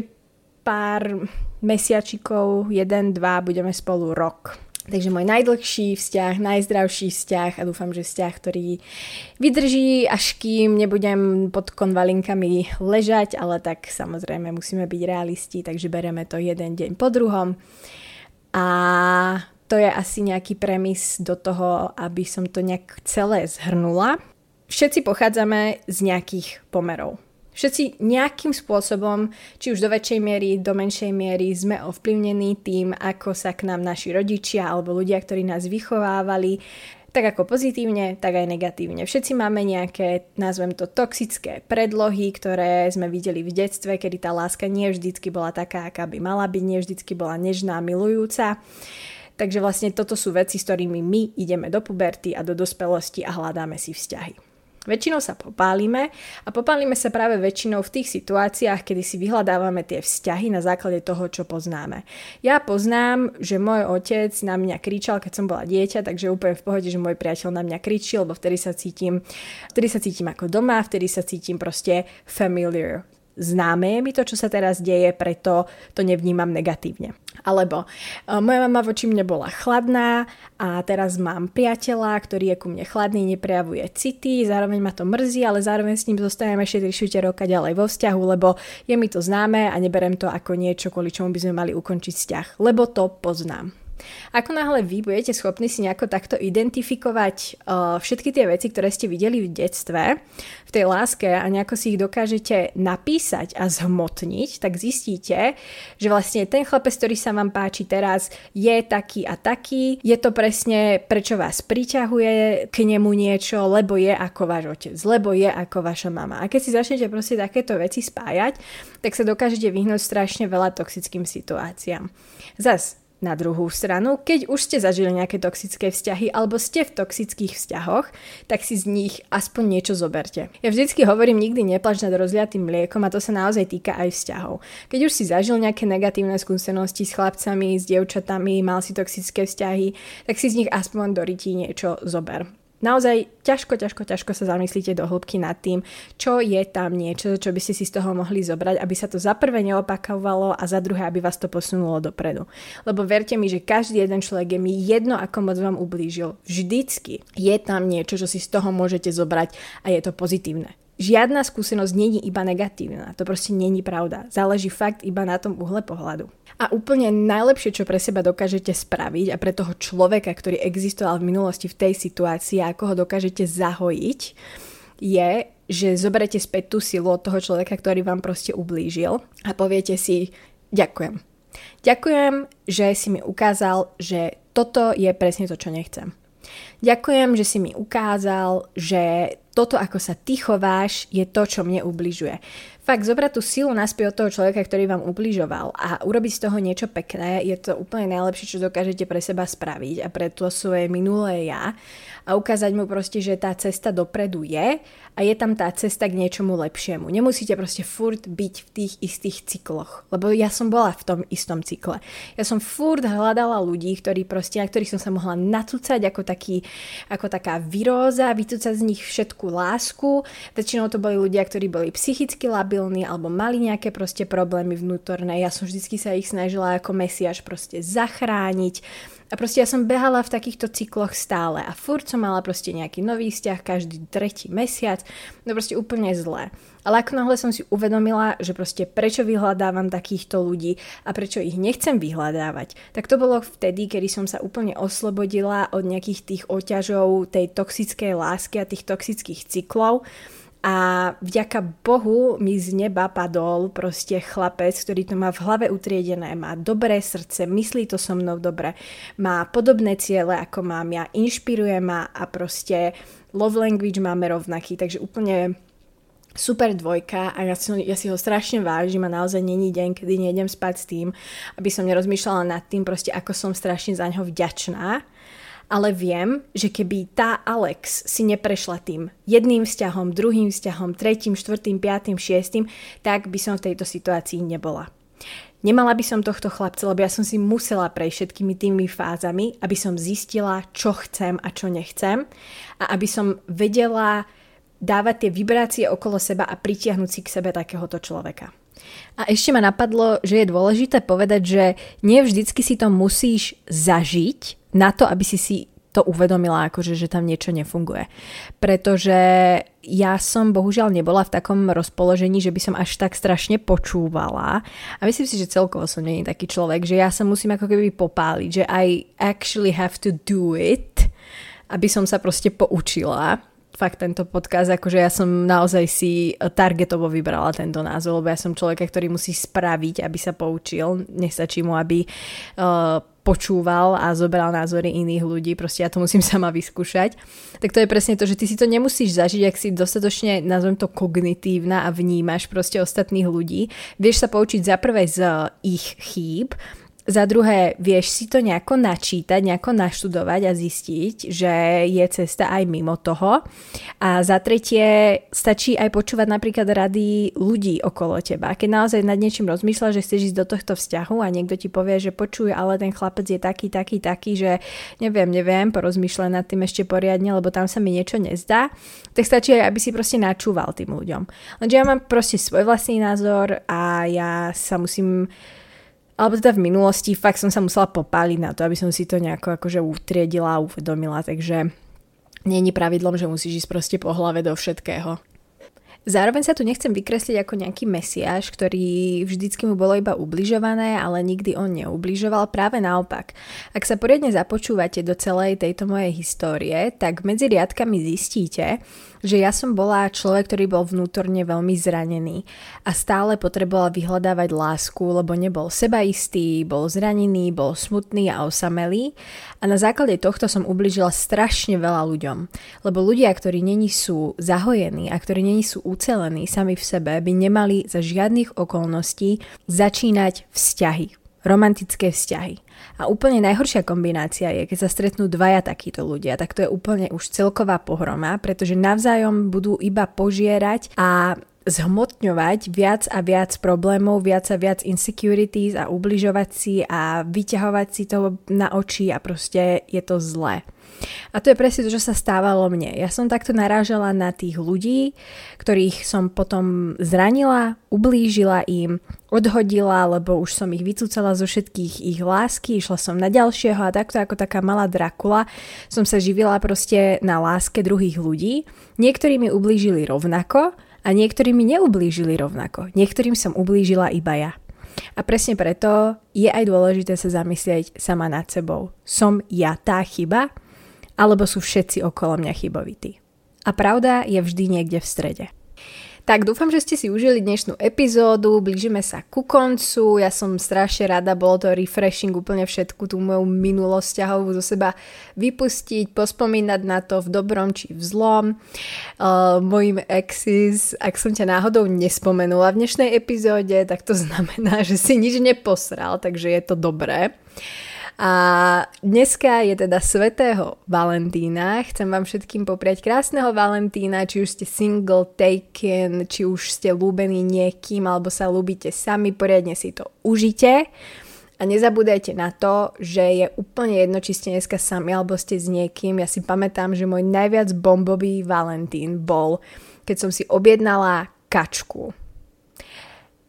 [SPEAKER 1] pár mesiačikov, jeden, dva, budeme spolu rok. Takže môj najdlhší vzťah, najzdravší vzťah a dúfam, že vzťah, ktorý vydrží, až kým nebudem pod konvalinkami ležať, ale tak samozrejme musíme byť realisti, takže bereme to jeden deň po druhom. A to je asi nejaký premis do toho, aby som to nejak celé zhrnula. Všetci pochádzame z nejakých pomerov. Všetci nejakým spôsobom, či už do väčšej miery, do menšej miery, sme ovplyvnení tým, ako sa k nám naši rodičia alebo ľudia, ktorí nás vychovávali, tak ako pozitívne, tak aj negatívne. Všetci máme nejaké, nazvem to, toxické predlohy, ktoré sme videli v detstve, kedy tá láska nie vždycky bola taká, aká by mala byť, nie vždycky bola nežná, milujúca. Takže vlastne toto sú veci, s ktorými my ideme do puberty a do dospelosti a hľadáme si vzťahy. Väčšinou sa popálime a popálime sa práve väčšinou v tých situáciách, kedy si vyhľadávame tie vzťahy na základe toho, čo poznáme. Ja poznám, že môj otec na mňa kričal, keď som bola dieťa, takže úplne v pohode, že môj priateľ na mňa kričil, lebo vtedy sa cítim, vtedy sa cítim ako doma, vtedy sa cítim proste familiar známe je mi to, čo sa teraz deje, preto to nevnímam negatívne. Alebo uh, moja mama voči mne bola chladná a teraz mám priateľa, ktorý je ku mne chladný, neprejavuje city, zároveň ma to mrzí, ale zároveň s ním zostaneme ešte 3 roka ďalej vo vzťahu, lebo je mi to známe a neberem to ako niečo, kvôli čomu by sme mali ukončiť vzťah, lebo to poznám. Ako náhle vy budete schopní si nejako takto identifikovať uh, všetky tie veci, ktoré ste videli v detstve, v tej láske a nejako si ich dokážete napísať a zhmotniť, tak zistíte, že vlastne ten chlapec, ktorý sa vám páči teraz, je taký a taký. Je to presne, prečo vás priťahuje k nemu niečo, lebo je ako váš otec, lebo je ako vaša mama. A keď si začnete proste takéto veci spájať, tak sa dokážete vyhnúť strašne veľa toxickým situáciám. Zas, na druhú stranu, keď už ste zažili nejaké toxické vzťahy alebo ste v toxických vzťahoch, tak si z nich aspoň niečo zoberte. Ja vždycky hovorím, nikdy neplač nad rozliatým mliekom a to sa naozaj týka aj vzťahov. Keď už si zažil nejaké negatívne skúsenosti s chlapcami, s dievčatami, mal si toxické vzťahy, tak si z nich aspoň do niečo zober. Naozaj ťažko, ťažko, ťažko sa zamyslíte do hĺbky nad tým, čo je tam niečo, čo by ste si z toho mohli zobrať, aby sa to za prvé neopakovalo a za druhé, aby vás to posunulo dopredu. Lebo verte mi, že každý jeden človek je mi jedno, ako moc vám ublížil. Vždycky je tam niečo, čo si z toho môžete zobrať a je to pozitívne. Žiadna skúsenosť není iba negatívna, to proste není pravda. Záleží fakt iba na tom uhle pohľadu. A úplne najlepšie, čo pre seba dokážete spraviť a pre toho človeka, ktorý existoval v minulosti v tej situácii a ako ho dokážete zahojiť, je, že zoberete späť tú silu od toho človeka, ktorý vám proste ublížil a poviete si ďakujem. Ďakujem, že si mi ukázal, že toto je presne to, čo nechcem. Ďakujem, že si mi ukázal, že toto, ako sa ty chováš, je to, čo mne ubližuje fakt zobrať tú silu naspäť od toho človeka, ktorý vám ubližoval a urobiť z toho niečo pekné, je to úplne najlepšie, čo dokážete pre seba spraviť a pre to svoje minulé ja a ukázať mu proste, že tá cesta dopredu je a je tam tá cesta k niečomu lepšiemu. Nemusíte proste furt byť v tých istých cykloch, lebo ja som bola v tom istom cykle. Ja som furt hľadala ľudí, ktorí proste, na ktorých som sa mohla natúcať ako, taký, ako taká viróza, vytúcať z nich všetku lásku. Väčšinou to boli ľudia, ktorí boli psychicky labilní, alebo mali nejaké proste problémy vnútorné. Ja som vždycky sa ich snažila ako mesiaž proste zachrániť. A proste ja som behala v takýchto cykloch stále a furt som mala proste nejaký nový vzťah každý tretí mesiac. No proste úplne zlé. Ale ako náhle som si uvedomila, že proste prečo vyhľadávam takýchto ľudí a prečo ich nechcem vyhľadávať, tak to bolo vtedy, kedy som sa úplne oslobodila od nejakých tých oťažov tej toxickej lásky a tých toxických cyklov a vďaka Bohu mi z neba padol proste chlapec, ktorý to má v hlave utriedené, má dobré srdce, myslí to so mnou dobre, má podobné ciele ako mám ja, inšpiruje ma a proste love language máme rovnaký, takže úplne super dvojka a ja si, ja si ho strašne vážim a naozaj není deň, kedy nejdem spať s tým, aby som nerozmýšľala nad tým proste, ako som strašne za ňo vďačná ale viem, že keby tá Alex si neprešla tým jedným vzťahom, druhým vzťahom, tretím, štvrtým, piatým, šiestým, tak by som v tejto situácii nebola. Nemala by som tohto chlapca, lebo ja som si musela prejsť všetkými tými fázami, aby som zistila, čo chcem a čo nechcem a aby som vedela dávať tie vibrácie okolo seba a pritiahnuť si k sebe takéhoto človeka. A ešte ma napadlo, že je dôležité povedať, že nie vždycky si to musíš zažiť, na to, aby si si to uvedomila, akože, že tam niečo nefunguje. Pretože ja som bohužiaľ nebola v takom rozpoložení, že by som až tak strašne počúvala. A myslím si, že celkovo som nie taký človek, že ja sa musím ako keby popáliť, že I actually have to do it, aby som sa proste poučila fakt tento podcast, akože ja som naozaj si targetovo vybrala tento názov, lebo ja som človeka, ktorý musí spraviť, aby sa poučil. Nestačí mu, aby uh, počúval a zobral názory iných ľudí, proste ja to musím sama vyskúšať. Tak to je presne to, že ty si to nemusíš zažiť, ak si dostatočne, nazvem to kognitívna a vnímaš proste ostatných ľudí. Vieš sa poučiť za prvé z ich chýb, za druhé, vieš si to nejako načítať, nejako naštudovať a zistiť, že je cesta aj mimo toho. A za tretie, stačí aj počúvať napríklad rady ľudí okolo teba. Keď naozaj nad niečím rozmýšľaš, že chceš ísť do tohto vzťahu a niekto ti povie, že počuj, ale ten chlapec je taký, taký, taký, že neviem, neviem, porozmýšľaj nad tým ešte poriadne, lebo tam sa mi niečo nezdá, tak stačí aj, aby si proste načúval tým ľuďom. Lenže ja mám proste svoj vlastný názor a ja sa musím alebo teda v minulosti fakt som sa musela popáliť na to, aby som si to nejako akože utriedila a uvedomila, takže není pravidlom, že musíš ísť proste po hlave do všetkého. Zároveň sa tu nechcem vykresliť ako nejaký mesiaž, ktorý vždycky mu bolo iba ubližované, ale nikdy on neubližoval. Práve naopak. Ak sa poriadne započúvate do celej tejto mojej histórie, tak medzi riadkami zistíte, že ja som bola človek, ktorý bol vnútorne veľmi zranený a stále potreboval vyhľadávať lásku, lebo nebol sebaistý, bol zranený, bol smutný a osamelý a na základe tohto som ubližila strašne veľa ľuďom. Lebo ľudia, ktorí není sú zahojení a ktorí není sú ucelení sami v sebe, by nemali za žiadnych okolností začínať vzťahy romantické vzťahy. A úplne najhoršia kombinácia je, keď sa stretnú dvaja takíto ľudia, tak to je úplne už celková pohroma, pretože navzájom budú iba požierať a zhmotňovať viac a viac problémov, viac a viac insecurities a ubližovať si a vyťahovať si to na oči a proste je to zlé. A to je presne to, čo sa stávalo mne. Ja som takto narážala na tých ľudí, ktorých som potom zranila, ublížila im, odhodila, lebo už som ich vycúcala zo všetkých ich lásky, išla som na ďalšieho a takto ako taká malá Drakula som sa živila proste na láske druhých ľudí. Niektorí mi ublížili rovnako a niektorí mi neublížili rovnako. Niektorým som ublížila iba ja. A presne preto je aj dôležité sa zamyslieť sama nad sebou. Som ja tá chyba? Alebo sú všetci okolo mňa chybovití. A pravda je vždy niekde v strede. Tak dúfam, že ste si užili dnešnú epizódu, blížime sa ku koncu, ja som strašne rada, bolo to refreshing úplne všetku tú moju minulosť ťahovú zo seba vypustiť, pospomínať na to v dobrom či v zlom. Uh, mojim exes, ak som ťa náhodou nespomenula v dnešnej epizóde, tak to znamená, že si nič neposral, takže je to dobré. A dneska je teda svetého Valentína. Chcem vám všetkým popriať krásneho Valentína, či už ste single, taken, či už ste lúbení niekým, alebo sa lúbite sami, poriadne si to užite. A nezabúdajte na to, že je úplne jedno, či ste dneska sami alebo ste s niekým. Ja si pamätám, že môj najviac bombový Valentín bol, keď som si objednala kačku.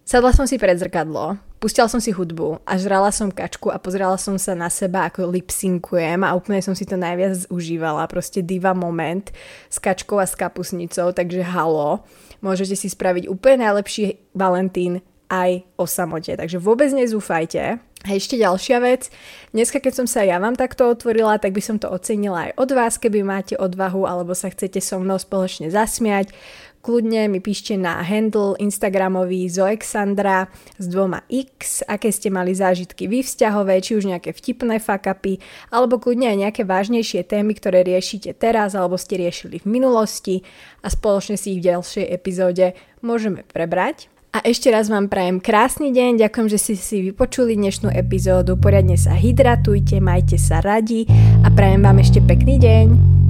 [SPEAKER 1] Sadla som si pred zrkadlo, Pustila som si hudbu a žrala som kačku a pozerala som sa na seba, ako lipsinkujem a úplne som si to najviac užívala. Proste diva moment s kačkou a s kapusnicou, takže halo. Môžete si spraviť úplne najlepší Valentín aj o samote, takže vôbec nezúfajte. A ešte ďalšia vec, dneska keď som sa ja vám takto otvorila, tak by som to ocenila aj od vás, keby máte odvahu alebo sa chcete so mnou spoločne zasmiať kľudne mi píšte na handle Instagramový Zoexandra s dvoma X, aké ste mali zážitky vy vzťahové, či už nejaké vtipné fakapy, alebo kľudne aj nejaké vážnejšie témy, ktoré riešite teraz alebo ste riešili v minulosti a spoločne si ich v ďalšej epizóde môžeme prebrať. A ešte raz vám prajem krásny deň, ďakujem, že ste si vypočuli dnešnú epizódu, poriadne sa hydratujte, majte sa radi a prajem vám ešte pekný deň.